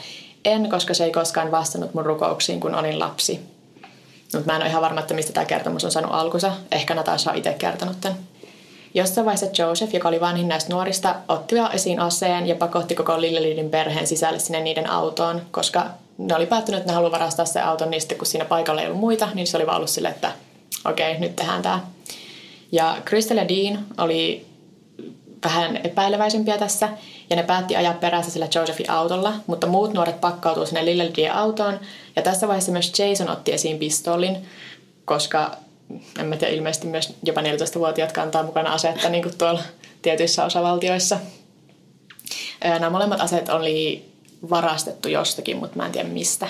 en, koska se ei koskaan vastannut mun rukouksiin, kun olin lapsi. Mutta mä en ole ihan varma, että mistä tämä kertomus on saanut alkunsa. Ehkä Natasha on itse kertonut tämän. Jossain vaiheessa Joseph, joka oli vanhin näistä nuorista, otti esiin aseen ja pakotti koko Lillelidin perheen sisälle sinne niiden autoon, koska ne oli päättynyt, että ne haluaa varastaa se auton, niin sitten kun siinä paikalla ei ollut muita, niin se oli vaan ollut sille, että okei, okay, nyt tehdään tämä. Ja Crystal ja Dean oli vähän epäileväisempiä tässä, ja ne päätti ajaa perässä sillä Josephin autolla, mutta muut nuoret pakkautuu sinne Lillelidin autoon, ja tässä vaiheessa myös Jason otti esiin pistoolin, koska en mä tiedä, ilmeisesti myös jopa 14-vuotiaat kantaa mukana asetta niin kuin tuolla tietyissä osavaltioissa. Nämä molemmat aseet oli varastettu jostakin, mutta mä en tiedä mistä.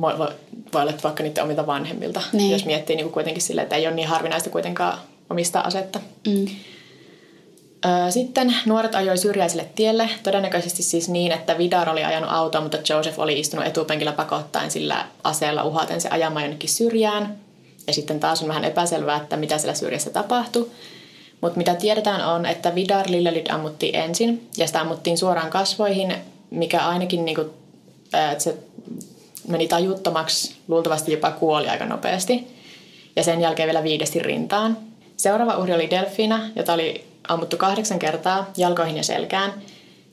Voi, voi, voi olla vaikka niiden omilta vanhemmilta, niin. jos miettii niin kuin kuitenkin sille, että ei ole niin harvinaista kuitenkaan omistaa asetta. Mm. Sitten nuoret ajoi syrjäiselle tielle, todennäköisesti siis niin, että Vidar oli ajanut autoa, mutta Joseph oli istunut etupenkillä pakottaen sillä aseella uhaten se ajamaan jonnekin syrjään. Ja sitten taas on vähän epäselvää, että mitä siellä syrjässä tapahtui. Mutta mitä tiedetään on, että Vidar Lillelid ammuttiin ensin ja sitä ammuttiin suoraan kasvoihin, mikä ainakin niinku, että se meni tajuttomaksi, luultavasti jopa kuoli aika nopeasti. Ja sen jälkeen vielä viidesti rintaan. Seuraava uhri oli Delfina, jota oli ammuttu kahdeksan kertaa jalkoihin ja selkään.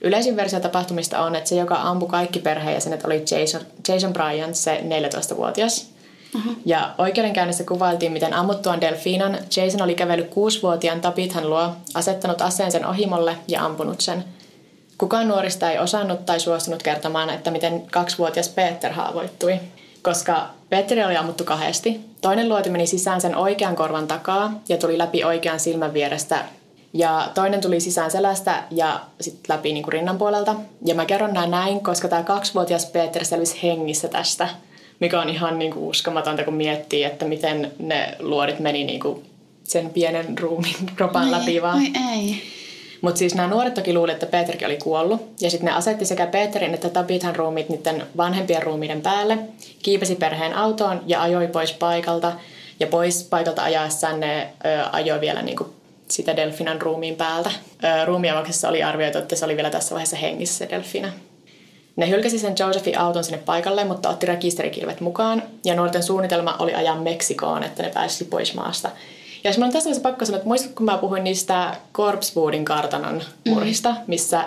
Yleisin versio tapahtumista on, että se, joka ampui kaikki perheenjäsenet, oli Jason, Jason Bryant, se 14-vuotias. Uh-huh. Ja oikeudenkäynnissä kuvailtiin, miten ammuttuaan Delfinan Jason oli kävellyt kuusivuotiaan Tabithan luo, asettanut aseen sen ohimolle ja ampunut sen. Kukaan nuorista ei osannut tai suostunut kertomaan, että miten kaksivuotias Peter haavoittui. Koska Petteri oli ammuttu kahdesti, toinen luoti meni sisään sen oikean korvan takaa ja tuli läpi oikean silmän vierestä ja toinen tuli sisään selästä ja sitten läpi niin kuin rinnan puolelta. Ja mä kerron nämä näin, koska tämä kaksivuotias Peter selvisi hengissä tästä – mikä on ihan niin kuin uskomatonta, kun miettii, että miten ne luodit meni niin kuin sen pienen ruumin kropan läpi vaan. ei. Mutta siis nämä nuoret toki luulivat, että Peterkin oli kuollut. Ja sitten ne asetti sekä Peterin että Tabithan ruumiit niiden vanhempien ruumiiden päälle, kiipesi perheen autoon ja ajoi pois paikalta. Ja pois paikalta ajaessaan ne ö, ajoi vielä niin kuin sitä Delfinan ruumiin päältä. Ruumiavauksessa oli arvioitu, että se oli vielä tässä vaiheessa hengissä se Delfina. Ne hylkäsi sen Josephin auton sinne paikalle, mutta otti rekisterikilvet mukaan. Ja nuorten suunnitelma oli ajaa Meksikoon, että ne pääsisi pois maasta. Ja jos mä on tässä vaiheessa pakko sanoa, että muistatko, kun mä puhuin niistä Corpsewoodin kartanon mm. murhista, missä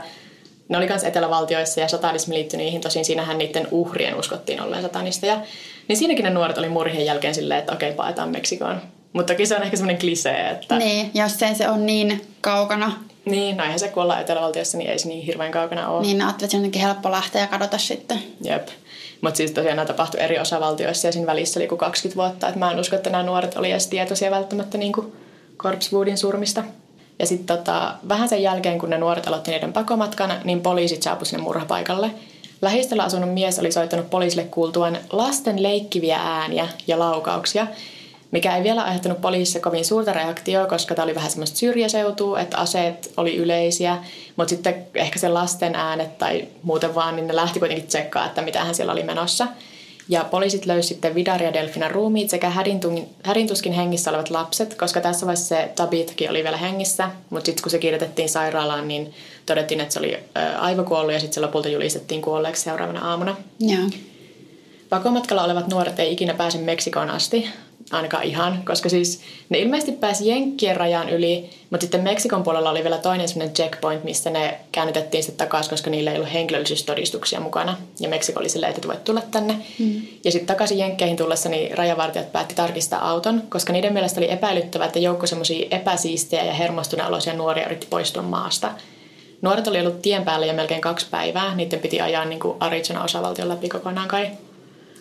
ne oli myös etelävaltioissa ja satanismi liittyi niihin. Tosin siinähän niiden uhrien uskottiin olleen satanisteja. Niin siinäkin ne nuoret oli murhien jälkeen silleen, että okei, paetaan Meksikoon. Mutta toki se on ehkä semmoinen klisee, että... Niin, jos se, se on niin kaukana niin, no eihän se kun ollaan Etelävaltiossa, niin ei se niin hirveän kaukana ole. Niin, ajattelin, että se on helppo lähteä ja kadota sitten. Jep. Mutta siis tosiaan nämä tapahtui eri osavaltioissa ja siinä välissä oli kuin 20 vuotta. Et mä en usko, että nämä nuoret oli edes tietoisia välttämättä niin kuin Corpsewoodin surmista. Ja sitten tota, vähän sen jälkeen, kun ne nuoret aloitti niiden pakomatkan, niin poliisit saapuivat sinne murhapaikalle. Lähistöllä asunut mies oli soittanut poliisille kuultuaan lasten leikkiviä ääniä ja laukauksia – mikä ei vielä aiheuttanut poliisissa kovin suurta reaktioa, koska tämä oli vähän semmoista syrjäseutua, että aseet oli yleisiä, mutta sitten ehkä se lasten äänet tai muuten vaan, niin ne lähti kuitenkin tsekkaa, että mitä hän siellä oli menossa. Ja poliisit löysivät sitten Vidar ja Delfinan ruumiit sekä hädintuskin hengissä olevat lapset, koska tässä vaiheessa se Tabitkin oli vielä hengissä. Mutta sitten kun se kirjoitettiin sairaalaan, niin todettiin, että se oli aivokuollut ja sitten se lopulta julistettiin kuolleeksi seuraavana aamuna. Joo. Pakomatkalla olevat nuoret ei ikinä pääse Meksikoon asti, ainakaan ihan, koska siis ne ilmeisesti pääsi Jenkkien rajan yli, mutta sitten Meksikon puolella oli vielä toinen sellainen checkpoint, missä ne käännytettiin sitten takaisin, koska niillä ei ollut henkilöllisyystodistuksia mukana. Ja Meksiko oli silleen, että voit tulla tänne. Mm. Ja sitten takaisin Jenkkeihin tullessa niin rajavartijat päätti tarkistaa auton, koska niiden mielestä oli epäilyttävää, että joukko semmoisia epäsiistejä ja hermostuneoloisia nuoria yritti poistua maasta. Nuoret oli ollut tien päällä jo melkein kaksi päivää. Niiden piti ajaa niin kuin Arizona osavaltion läpi kokonaan kai.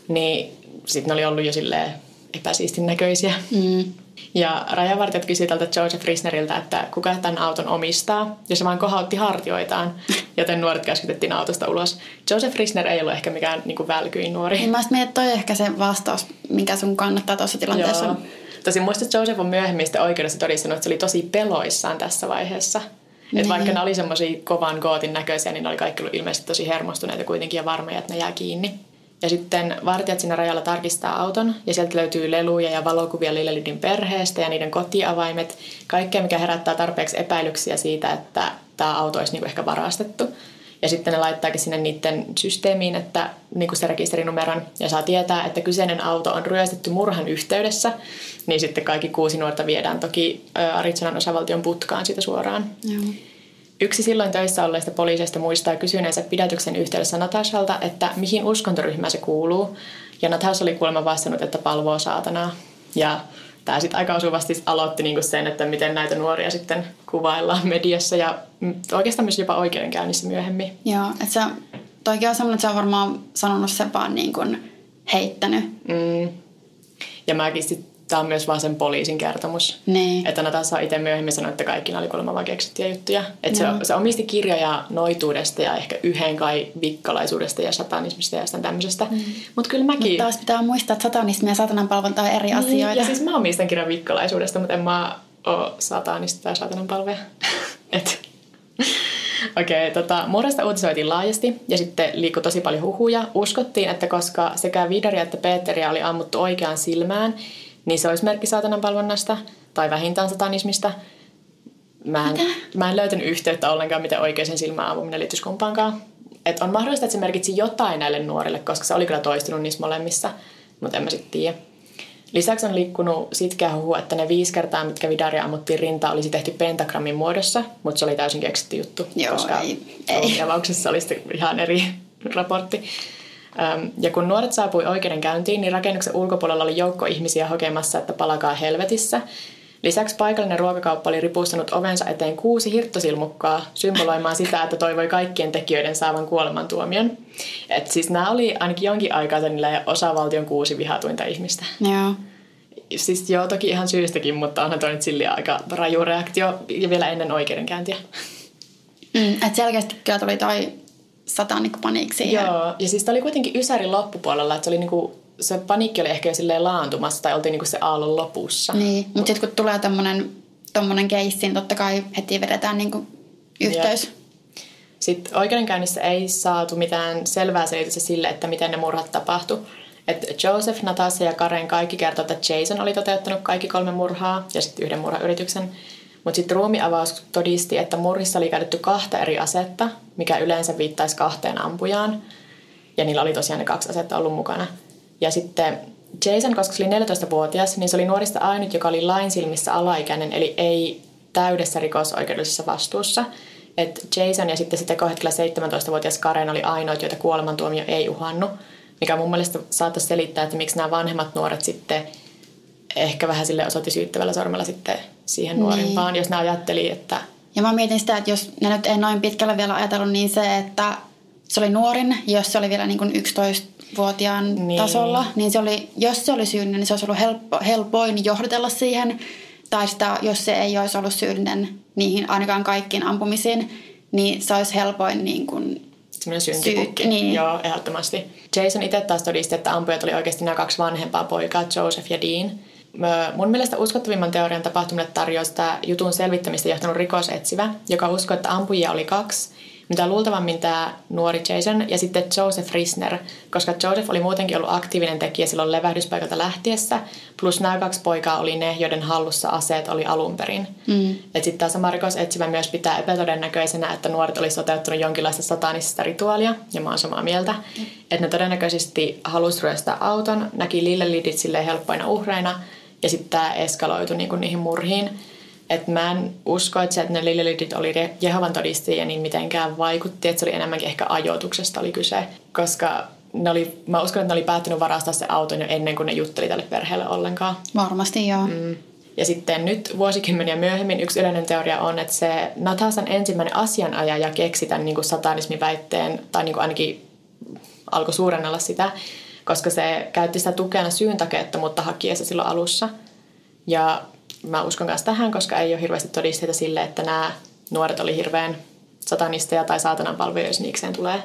Niin sitten ne oli ollut jo silleen epäsiistin näköisiä. Mm. Ja rajavartijat kysyi tältä Joseph Risneriltä, että kuka tämän auton omistaa, ja se vain kohautti hartioitaan, joten nuoret käskytettiin autosta ulos. Joseph Risner ei ollut ehkä mikään niin välkyin nuori. Niin mä mietin, että toi ehkä se vastaus, mikä sun kannattaa tuossa tilanteessa. Joo. Tosin muista, että Joseph on myöhemmin sitten oikeudessa todistanut, että se oli tosi peloissaan tässä vaiheessa. Niin. Että vaikka ne oli semmoisia kovan gootin näköisiä, niin ne oli kaikki ollut ilmeisesti tosi hermostuneita kuitenkin ja varmoja, että ne jää kiinni. Ja sitten vartijat siinä rajalla tarkistaa auton ja sieltä löytyy leluja ja valokuvia Lillelydin perheestä ja niiden kotiavaimet. Kaikkea, mikä herättää tarpeeksi epäilyksiä siitä, että tämä auto olisi niinku ehkä varastettu. Ja sitten ne laittaakin sinne niiden systeemiin, että niinku se rekisterinumeron ja saa tietää, että kyseinen auto on ryöstetty murhan yhteydessä. Niin sitten kaikki kuusi nuorta viedään toki Arizonan osavaltion putkaan siitä suoraan. Joo. Yksi silloin töissä olleista poliiseista muistaa kysyneensä pidätyksen yhteydessä Natashalta, että mihin uskontoryhmään se kuuluu. Ja Natasha oli kuulemma vastannut, että palvoo saatanaa. Ja tämä sitten aika osuvasti aloitti niinku sen, että miten näitä nuoria sitten kuvaillaan mediassa ja oikeastaan myös jopa oikeudenkäynnissä myöhemmin. Joo, että se toikin on semmoinen, että se on varmaan sanonut sen vaan niin kuin heittänyt. Mm. Ja mäkin sitten tämä on myös vaan sen poliisin kertomus. Niin. Että Natasha itse myöhemmin sanoi, että kaikki oli kuulemma vaan keksittyjä juttuja. Että se, se omisti kirjoja noituudesta ja ehkä yhden kai vikkalaisuudesta ja satanismista ja jostain tämmöisestä. Mm. Mutta kyllä mäkin... Mutta taas pitää muistaa, että satanismi ja satananpalvonta on eri niin, asioita. Ja siis mä omistan kirjan vikkalaisuudesta, mutta en mä ole satanista tai satananpalveja. Okei, okay, tota, murrasta uutisoitiin laajasti ja sitten liikkui tosi paljon huhuja. Uskottiin, että koska sekä Vidaria että Peteria oli ammuttu oikeaan silmään, niin se olisi merkki saatanan palvonnasta tai vähintään satanismista. Mä en, mä en löytänyt yhteyttä ollenkaan, miten oikeisen silmään ampuminen liittyisi kumpaankaan. Et on mahdollista, että se merkitsi jotain näille nuorille, koska se oli kyllä toistunut niissä molemmissa, mutta en mä sitten tiedä. Lisäksi on liikkunut sitkeä huhu, että ne viisi kertaa, mitkä Vidaria ammuttiin rinta, olisi tehty pentagrammin muodossa, mutta se oli täysin keksitty juttu, Joo, koska ei, ei. avauksessa oli ihan eri raportti. Ja kun nuoret saapui oikeudenkäyntiin, niin rakennuksen ulkopuolella oli joukko ihmisiä hokemassa, että palakaa helvetissä. Lisäksi paikallinen ruokakauppa oli ripustanut ovensa eteen kuusi hirttosilmukkaa symboloimaan sitä, että toivoi kaikkien tekijöiden saavan kuolemantuomion. Et siis nämä oli ainakin jonkin aikaa osavaltion kuusi vihatuinta ihmistä. Joo. Siis joo, toki ihan syystäkin, mutta onhan toi nyt silleen aika raju reaktio ja vielä ennen oikeudenkäyntiä. Mm, että selkeästi kyllä tuli toi satanikko-paniikki siihen. Joo, ja siis oli kuitenkin Ysärin loppupuolella, että se, oli niinku, se paniikki oli ehkä jo silleen laantumassa tai oltiin niinku se aallon lopussa. Niin, mutta sitten kun tulee tämmöinen tommonen keissi, niin totta kai heti vedetään niinku yhteys. Jep. Sitten oikeudenkäynnissä ei saatu mitään selvää selitystä sille, että miten ne murhat tapahtu. että Joseph, Natasha ja Karen kaikki kertovat, että Jason oli toteuttanut kaikki kolme murhaa ja sitten yhden murhayrityksen. Mutta sitten ruumiavaus todisti, että murhissa oli käytetty kahta eri asetta, mikä yleensä viittaisi kahteen ampujaan. Ja niillä oli tosiaan ne kaksi asetta ollut mukana. Ja sitten Jason, koska se oli 14-vuotias, niin se oli nuorista ainut, joka oli lain silmissä alaikäinen, eli ei täydessä rikosoikeudellisessa vastuussa. Et Jason ja sitten sitä hetkellä 17-vuotias Karen oli ainoat, joita kuolemantuomio ei uhannut, mikä mun mielestä saattaisi selittää, että miksi nämä vanhemmat nuoret sitten ehkä vähän sille osoitti syyttävällä sormella sitten siihen niin. nuorimpaan, jos ne ajatteli, että... Ja mä mietin sitä, että jos ne nyt ei noin pitkällä vielä ajatellut, niin se, että se oli nuorin, jos se oli vielä niin kuin 11-vuotiaan niin. tasolla, niin se oli, jos se oli syyllinen, niin se olisi ollut helppo, helpoin johdatella siihen. Tai sitä, jos se ei olisi ollut syyllinen niihin ainakaan kaikkiin ampumisiin, niin se olisi helpoin niin kuin Sellainen syntipukki. Syy, niin. Joo, ehdottomasti. Jason itse taas todisti, että ampujat oli oikeasti nämä kaksi vanhempaa poikaa, Joseph ja Dean. Mun mielestä uskottavimman teorian tapahtumille tarjoaa sitä jutun selvittämistä johtanut rikosetsivä, joka uskoi, että ampujia oli kaksi, mitä luultavammin tämä nuori Jason ja sitten Joseph Risner, koska Joseph oli muutenkin ollut aktiivinen tekijä silloin levähdyspaikalta lähtiessä, plus nämä kaksi poikaa oli ne, joiden hallussa aseet oli alun perin. Mm. Sitten tämä sama rikosetsivä myös pitää epätodennäköisenä, että nuoret olisi toteuttanut jonkinlaista satanista rituaalia, ja mä oon samaa mieltä, mm. että ne todennäköisesti halusi ryöstää auton, näki Lillelidit silleen helppoina uhreina, ja sitten tämä eskaloitu niinku niihin murhiin. Et mä en usko, että se, että ne Lillelidit oli Jehovan todistajia, niin mitenkään vaikutti. Että se oli enemmänkin ehkä ajoituksesta oli kyse. Koska ne oli, mä uskon, että ne oli päättynyt varastaa se auton jo ennen kuin ne jutteli tälle perheelle ollenkaan. Varmasti joo. Mm. Ja sitten nyt vuosikymmeniä myöhemmin yksi yleinen teoria on, että se Nathasan ensimmäinen asianajaja keksi tämän niin kuin satanismiväitteen, tai niin kuin ainakin alkoi suurennella sitä, koska se käytti sitä tukena syyntakeetta, mutta hakiessa silloin alussa. Ja mä uskon myös tähän, koska ei ole hirveästi todisteita sille, että nämä nuoret oli hirveän satanisteja tai saatanan palveluja, jos niikseen tulee.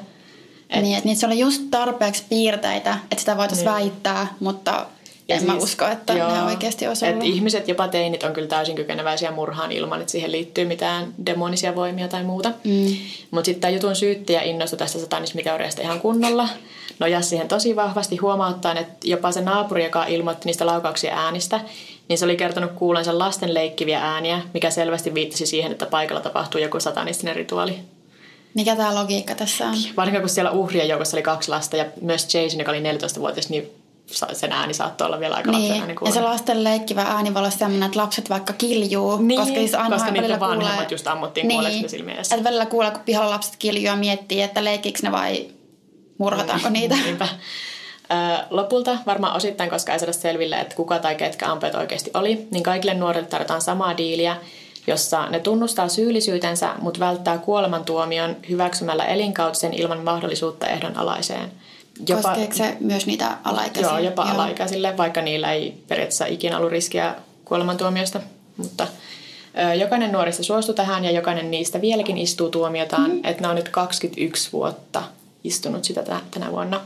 Et, niin, että niissä oli just tarpeeksi piirteitä, että sitä voitaisiin niin. väittää, mutta ja en siis, mä usko, että joo, ne oikeasti olisi ollut. ihmiset, jopa teinit, on kyllä täysin kykeneväisiä murhaan ilman, että siihen liittyy mitään demonisia voimia tai muuta. Mm. Mutta sitten tämä jutun syyttäjä innostui tästä satanismiteoriasta ihan kunnolla. Nojasi siihen tosi vahvasti huomauttaen, että jopa se naapuri, joka ilmoitti niistä laukauksia äänistä, niin se oli kertonut kuulensa lasten leikkiviä ääniä, mikä selvästi viittasi siihen, että paikalla tapahtuu joku satanistinen rituaali. Mikä tämä logiikka tässä on? Varsinkin kun siellä uhrien joukossa oli kaksi lasta ja myös Jason, joka oli 14-vuotias, niin sen ääni saattoi olla vielä aika niin. lapsen ääni Ja se lasten leikkivä ääni voi olla sellainen, että lapset vaikka kiljuu. Niin, koska, siis aina koska niiden vanhemmat kuulee... just ammuttiin niin, silmiä Että välillä kuulee, kun pihalla lapset kiljuu ja miettii, että leikkiikö ne vai murhataanko niitä. Niinpä. Lopulta, varmaan osittain, koska ei saada selville, että kuka tai ketkä ampeet oikeasti oli, niin kaikille nuorille tarjotaan samaa diiliä, jossa ne tunnustaa syyllisyytensä, mutta välttää kuolemantuomion hyväksymällä elinkautisen ilman mahdollisuutta ehdonalaiseen. Jopa, Koskeeko se myös niitä alaikäisiä? Joo, jopa joo. alaikäisille, vaikka niillä ei periaatteessa ikinä ollut riskiä kuolemantuomiosta. Mutta ö, jokainen nuorista suostui tähän ja jokainen niistä vieläkin istuu tuomiotaan, mm-hmm. että ne on nyt 21 vuotta istunut sitä tänä vuonna.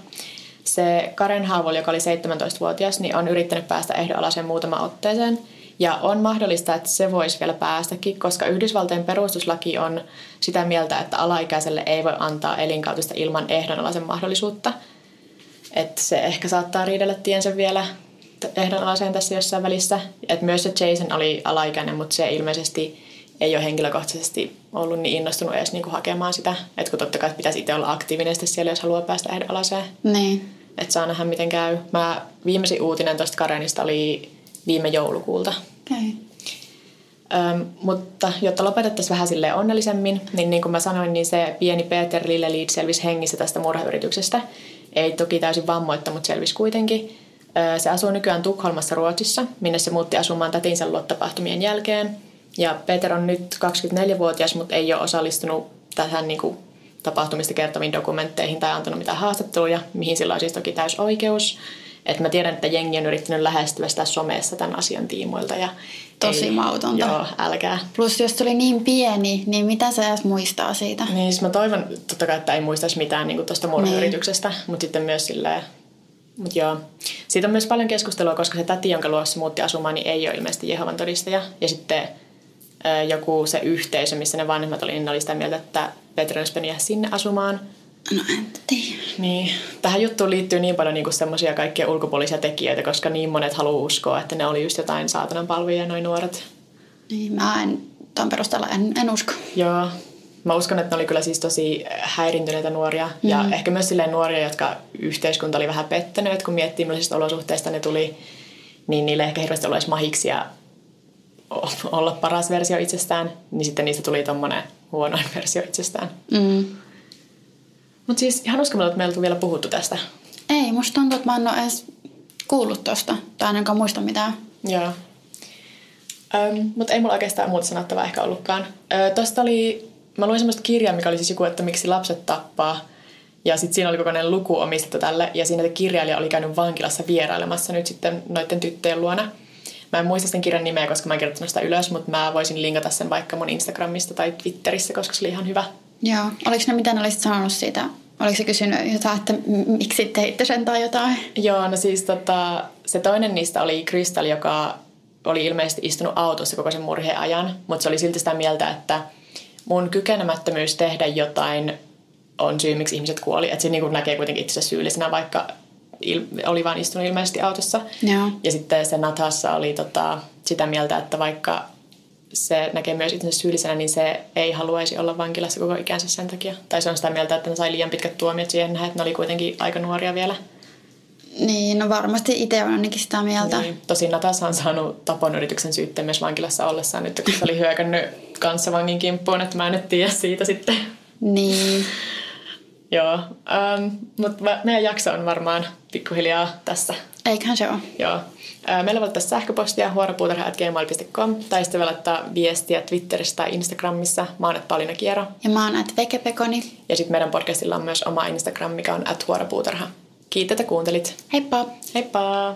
Se Karen Haavol, joka oli 17-vuotias, niin on yrittänyt päästä ehdonalaiseen muutama otteeseen. Ja on mahdollista, että se voisi vielä päästäkin, koska Yhdysvaltojen perustuslaki on sitä mieltä, että alaikäiselle ei voi antaa elinkautista ilman ehdonalaisen mahdollisuutta. Että se ehkä saattaa riidellä tiensä vielä ehdonalaiseen tässä jossain välissä. Että myös se Jason oli alaikäinen, mutta se ilmeisesti ei ole henkilökohtaisesti ollut niin innostunut edes niinku hakemaan sitä. Että kun totta kai pitäisi itse olla aktiivinen siellä, jos haluaa päästä ehdonalaiseen. Niin. Että saa nähdä, miten käy. Mä viimeisin uutinen tuosta Karenista oli viime joulukuulta. Okay. Öm, mutta jotta lopetettaisiin vähän sille onnellisemmin, niin niin kuin mä sanoin, niin se pieni Peter Lilleliid selvisi hengissä tästä murhayrityksestä. Ei toki täysin vammoitta, mutta selvisi kuitenkin. se asuu nykyään Tukholmassa Ruotsissa, minne se muutti asumaan tätinsä luottapahtumien jälkeen. Ja Peter on nyt 24-vuotias, mutta ei ole osallistunut tähän niin kuin, tapahtumista kertoviin dokumentteihin tai antanut mitään haastatteluja, mihin sillä on siis toki täys oikeus. Et mä tiedän, että jengi on yrittänyt lähestyä sitä somessa tämän asian tiimoilta. Ja Tosi ei, mautonta. Joo, älkää. Plus jos se oli niin pieni, niin mitä se edes muistaa siitä? Niin, siis mä toivon totta kai, että ei muistaisi mitään niin tuosta murhayrityksestä, niin. mutta sitten myös silleen, Mut joo. Siitä on myös paljon keskustelua, koska se täti, jonka luossa muutti asumaan, niin ei ole ilmeisesti Jehovan todistaja. Ja sitten joku se yhteisö, missä ne vanhemmat oli, niin ne oli sitä mieltä, että Petri olisi sinne asumaan – No en tiedä. Niin. Tähän juttuun liittyy niin paljon niinku semmoisia kaikkia ulkopuolisia tekijöitä, koska niin monet haluaa uskoa, että ne oli just jotain saatanan palvia noin nuoret. Niin, mä en tuon perusteella en, en usko. Joo. Mä uskon, että ne oli kyllä siis tosi häirintyneitä nuoria. Mm. Ja ehkä myös silleen nuoria, jotka yhteiskunta oli vähän pettänyt, että kun miettii millaisista olosuhteista ne tuli, niin niille ehkä hirveästi olisi mahiksia olla paras versio itsestään, niin sitten niistä tuli tommonen huonoin versio itsestään. Mm. Mutta siis ihan uskomaton, että meillä on vielä puhuttu tästä. Ei, musta tuntuu, että mä en ole edes kuullut tosta. Tai ainakaan muista mitään. Joo. Öm, mutta ei mulla oikeastaan muuta sanottavaa ehkä ollutkaan. Ö, tosta oli, mä luin semmoista kirjaa, mikä oli siis joku, että miksi lapset tappaa. Ja sitten siinä oli kokonainen luku omistettu tälle. Ja siinä kirjailija oli käynyt vankilassa vierailemassa nyt sitten noiden tyttöjen luona. Mä en muista sen kirjan nimeä, koska mä en kirjoittanut sitä ylös, mutta mä voisin linkata sen vaikka mun Instagramista tai Twitterissä, koska se oli ihan hyvä. Joo. Oliko ne mitä ne olisit sanonut siitä? Oliko se kysynyt jotain, että miksi teitte sen tai jotain? Joo, no siis tota, se toinen niistä oli Crystal, joka oli ilmeisesti istunut autossa koko sen murheen ajan, mutta se oli silti sitä mieltä, että mun kykenemättömyys tehdä jotain on syy, miksi ihmiset kuoli. Että se niin näkee kuitenkin itse syyllisenä, vaikka il- oli vain istunut ilmeisesti autossa. Joo. Ja sitten se Natassa oli tota, sitä mieltä, että vaikka se näkee myös itsensä syyllisenä, niin se ei haluaisi olla vankilassa koko ikänsä sen takia. Tai se on sitä mieltä, että ne sai liian pitkät tuomiot siihen nähdä, että ne oli kuitenkin aika nuoria vielä. Niin, no varmasti itse on ainakin sitä mieltä. Niin. Tosin Natassa on saanut tapon yrityksen syytteen myös vankilassa ollessaan nyt, kun se oli hyökännyt kanssavangin kimppuun, että mä en nyt tiedä siitä sitten. Niin. Joo, um, mutta meidän jakso on varmaan pikkuhiljaa tässä. Eiköhän se ole. Joo. Meillä voi laittaa sähköpostia huoropuutarha.gmail.com tai sitten voi laittaa viestiä Twitterissä tai Instagramissa. Mä oon Pauliina Kiero. Ja mä oon at Vekepekoni. Ja sitten meidän podcastilla on myös oma Instagram, mikä on at huoropuutarha. Kiitos, että kuuntelit. Heippa! Heippa!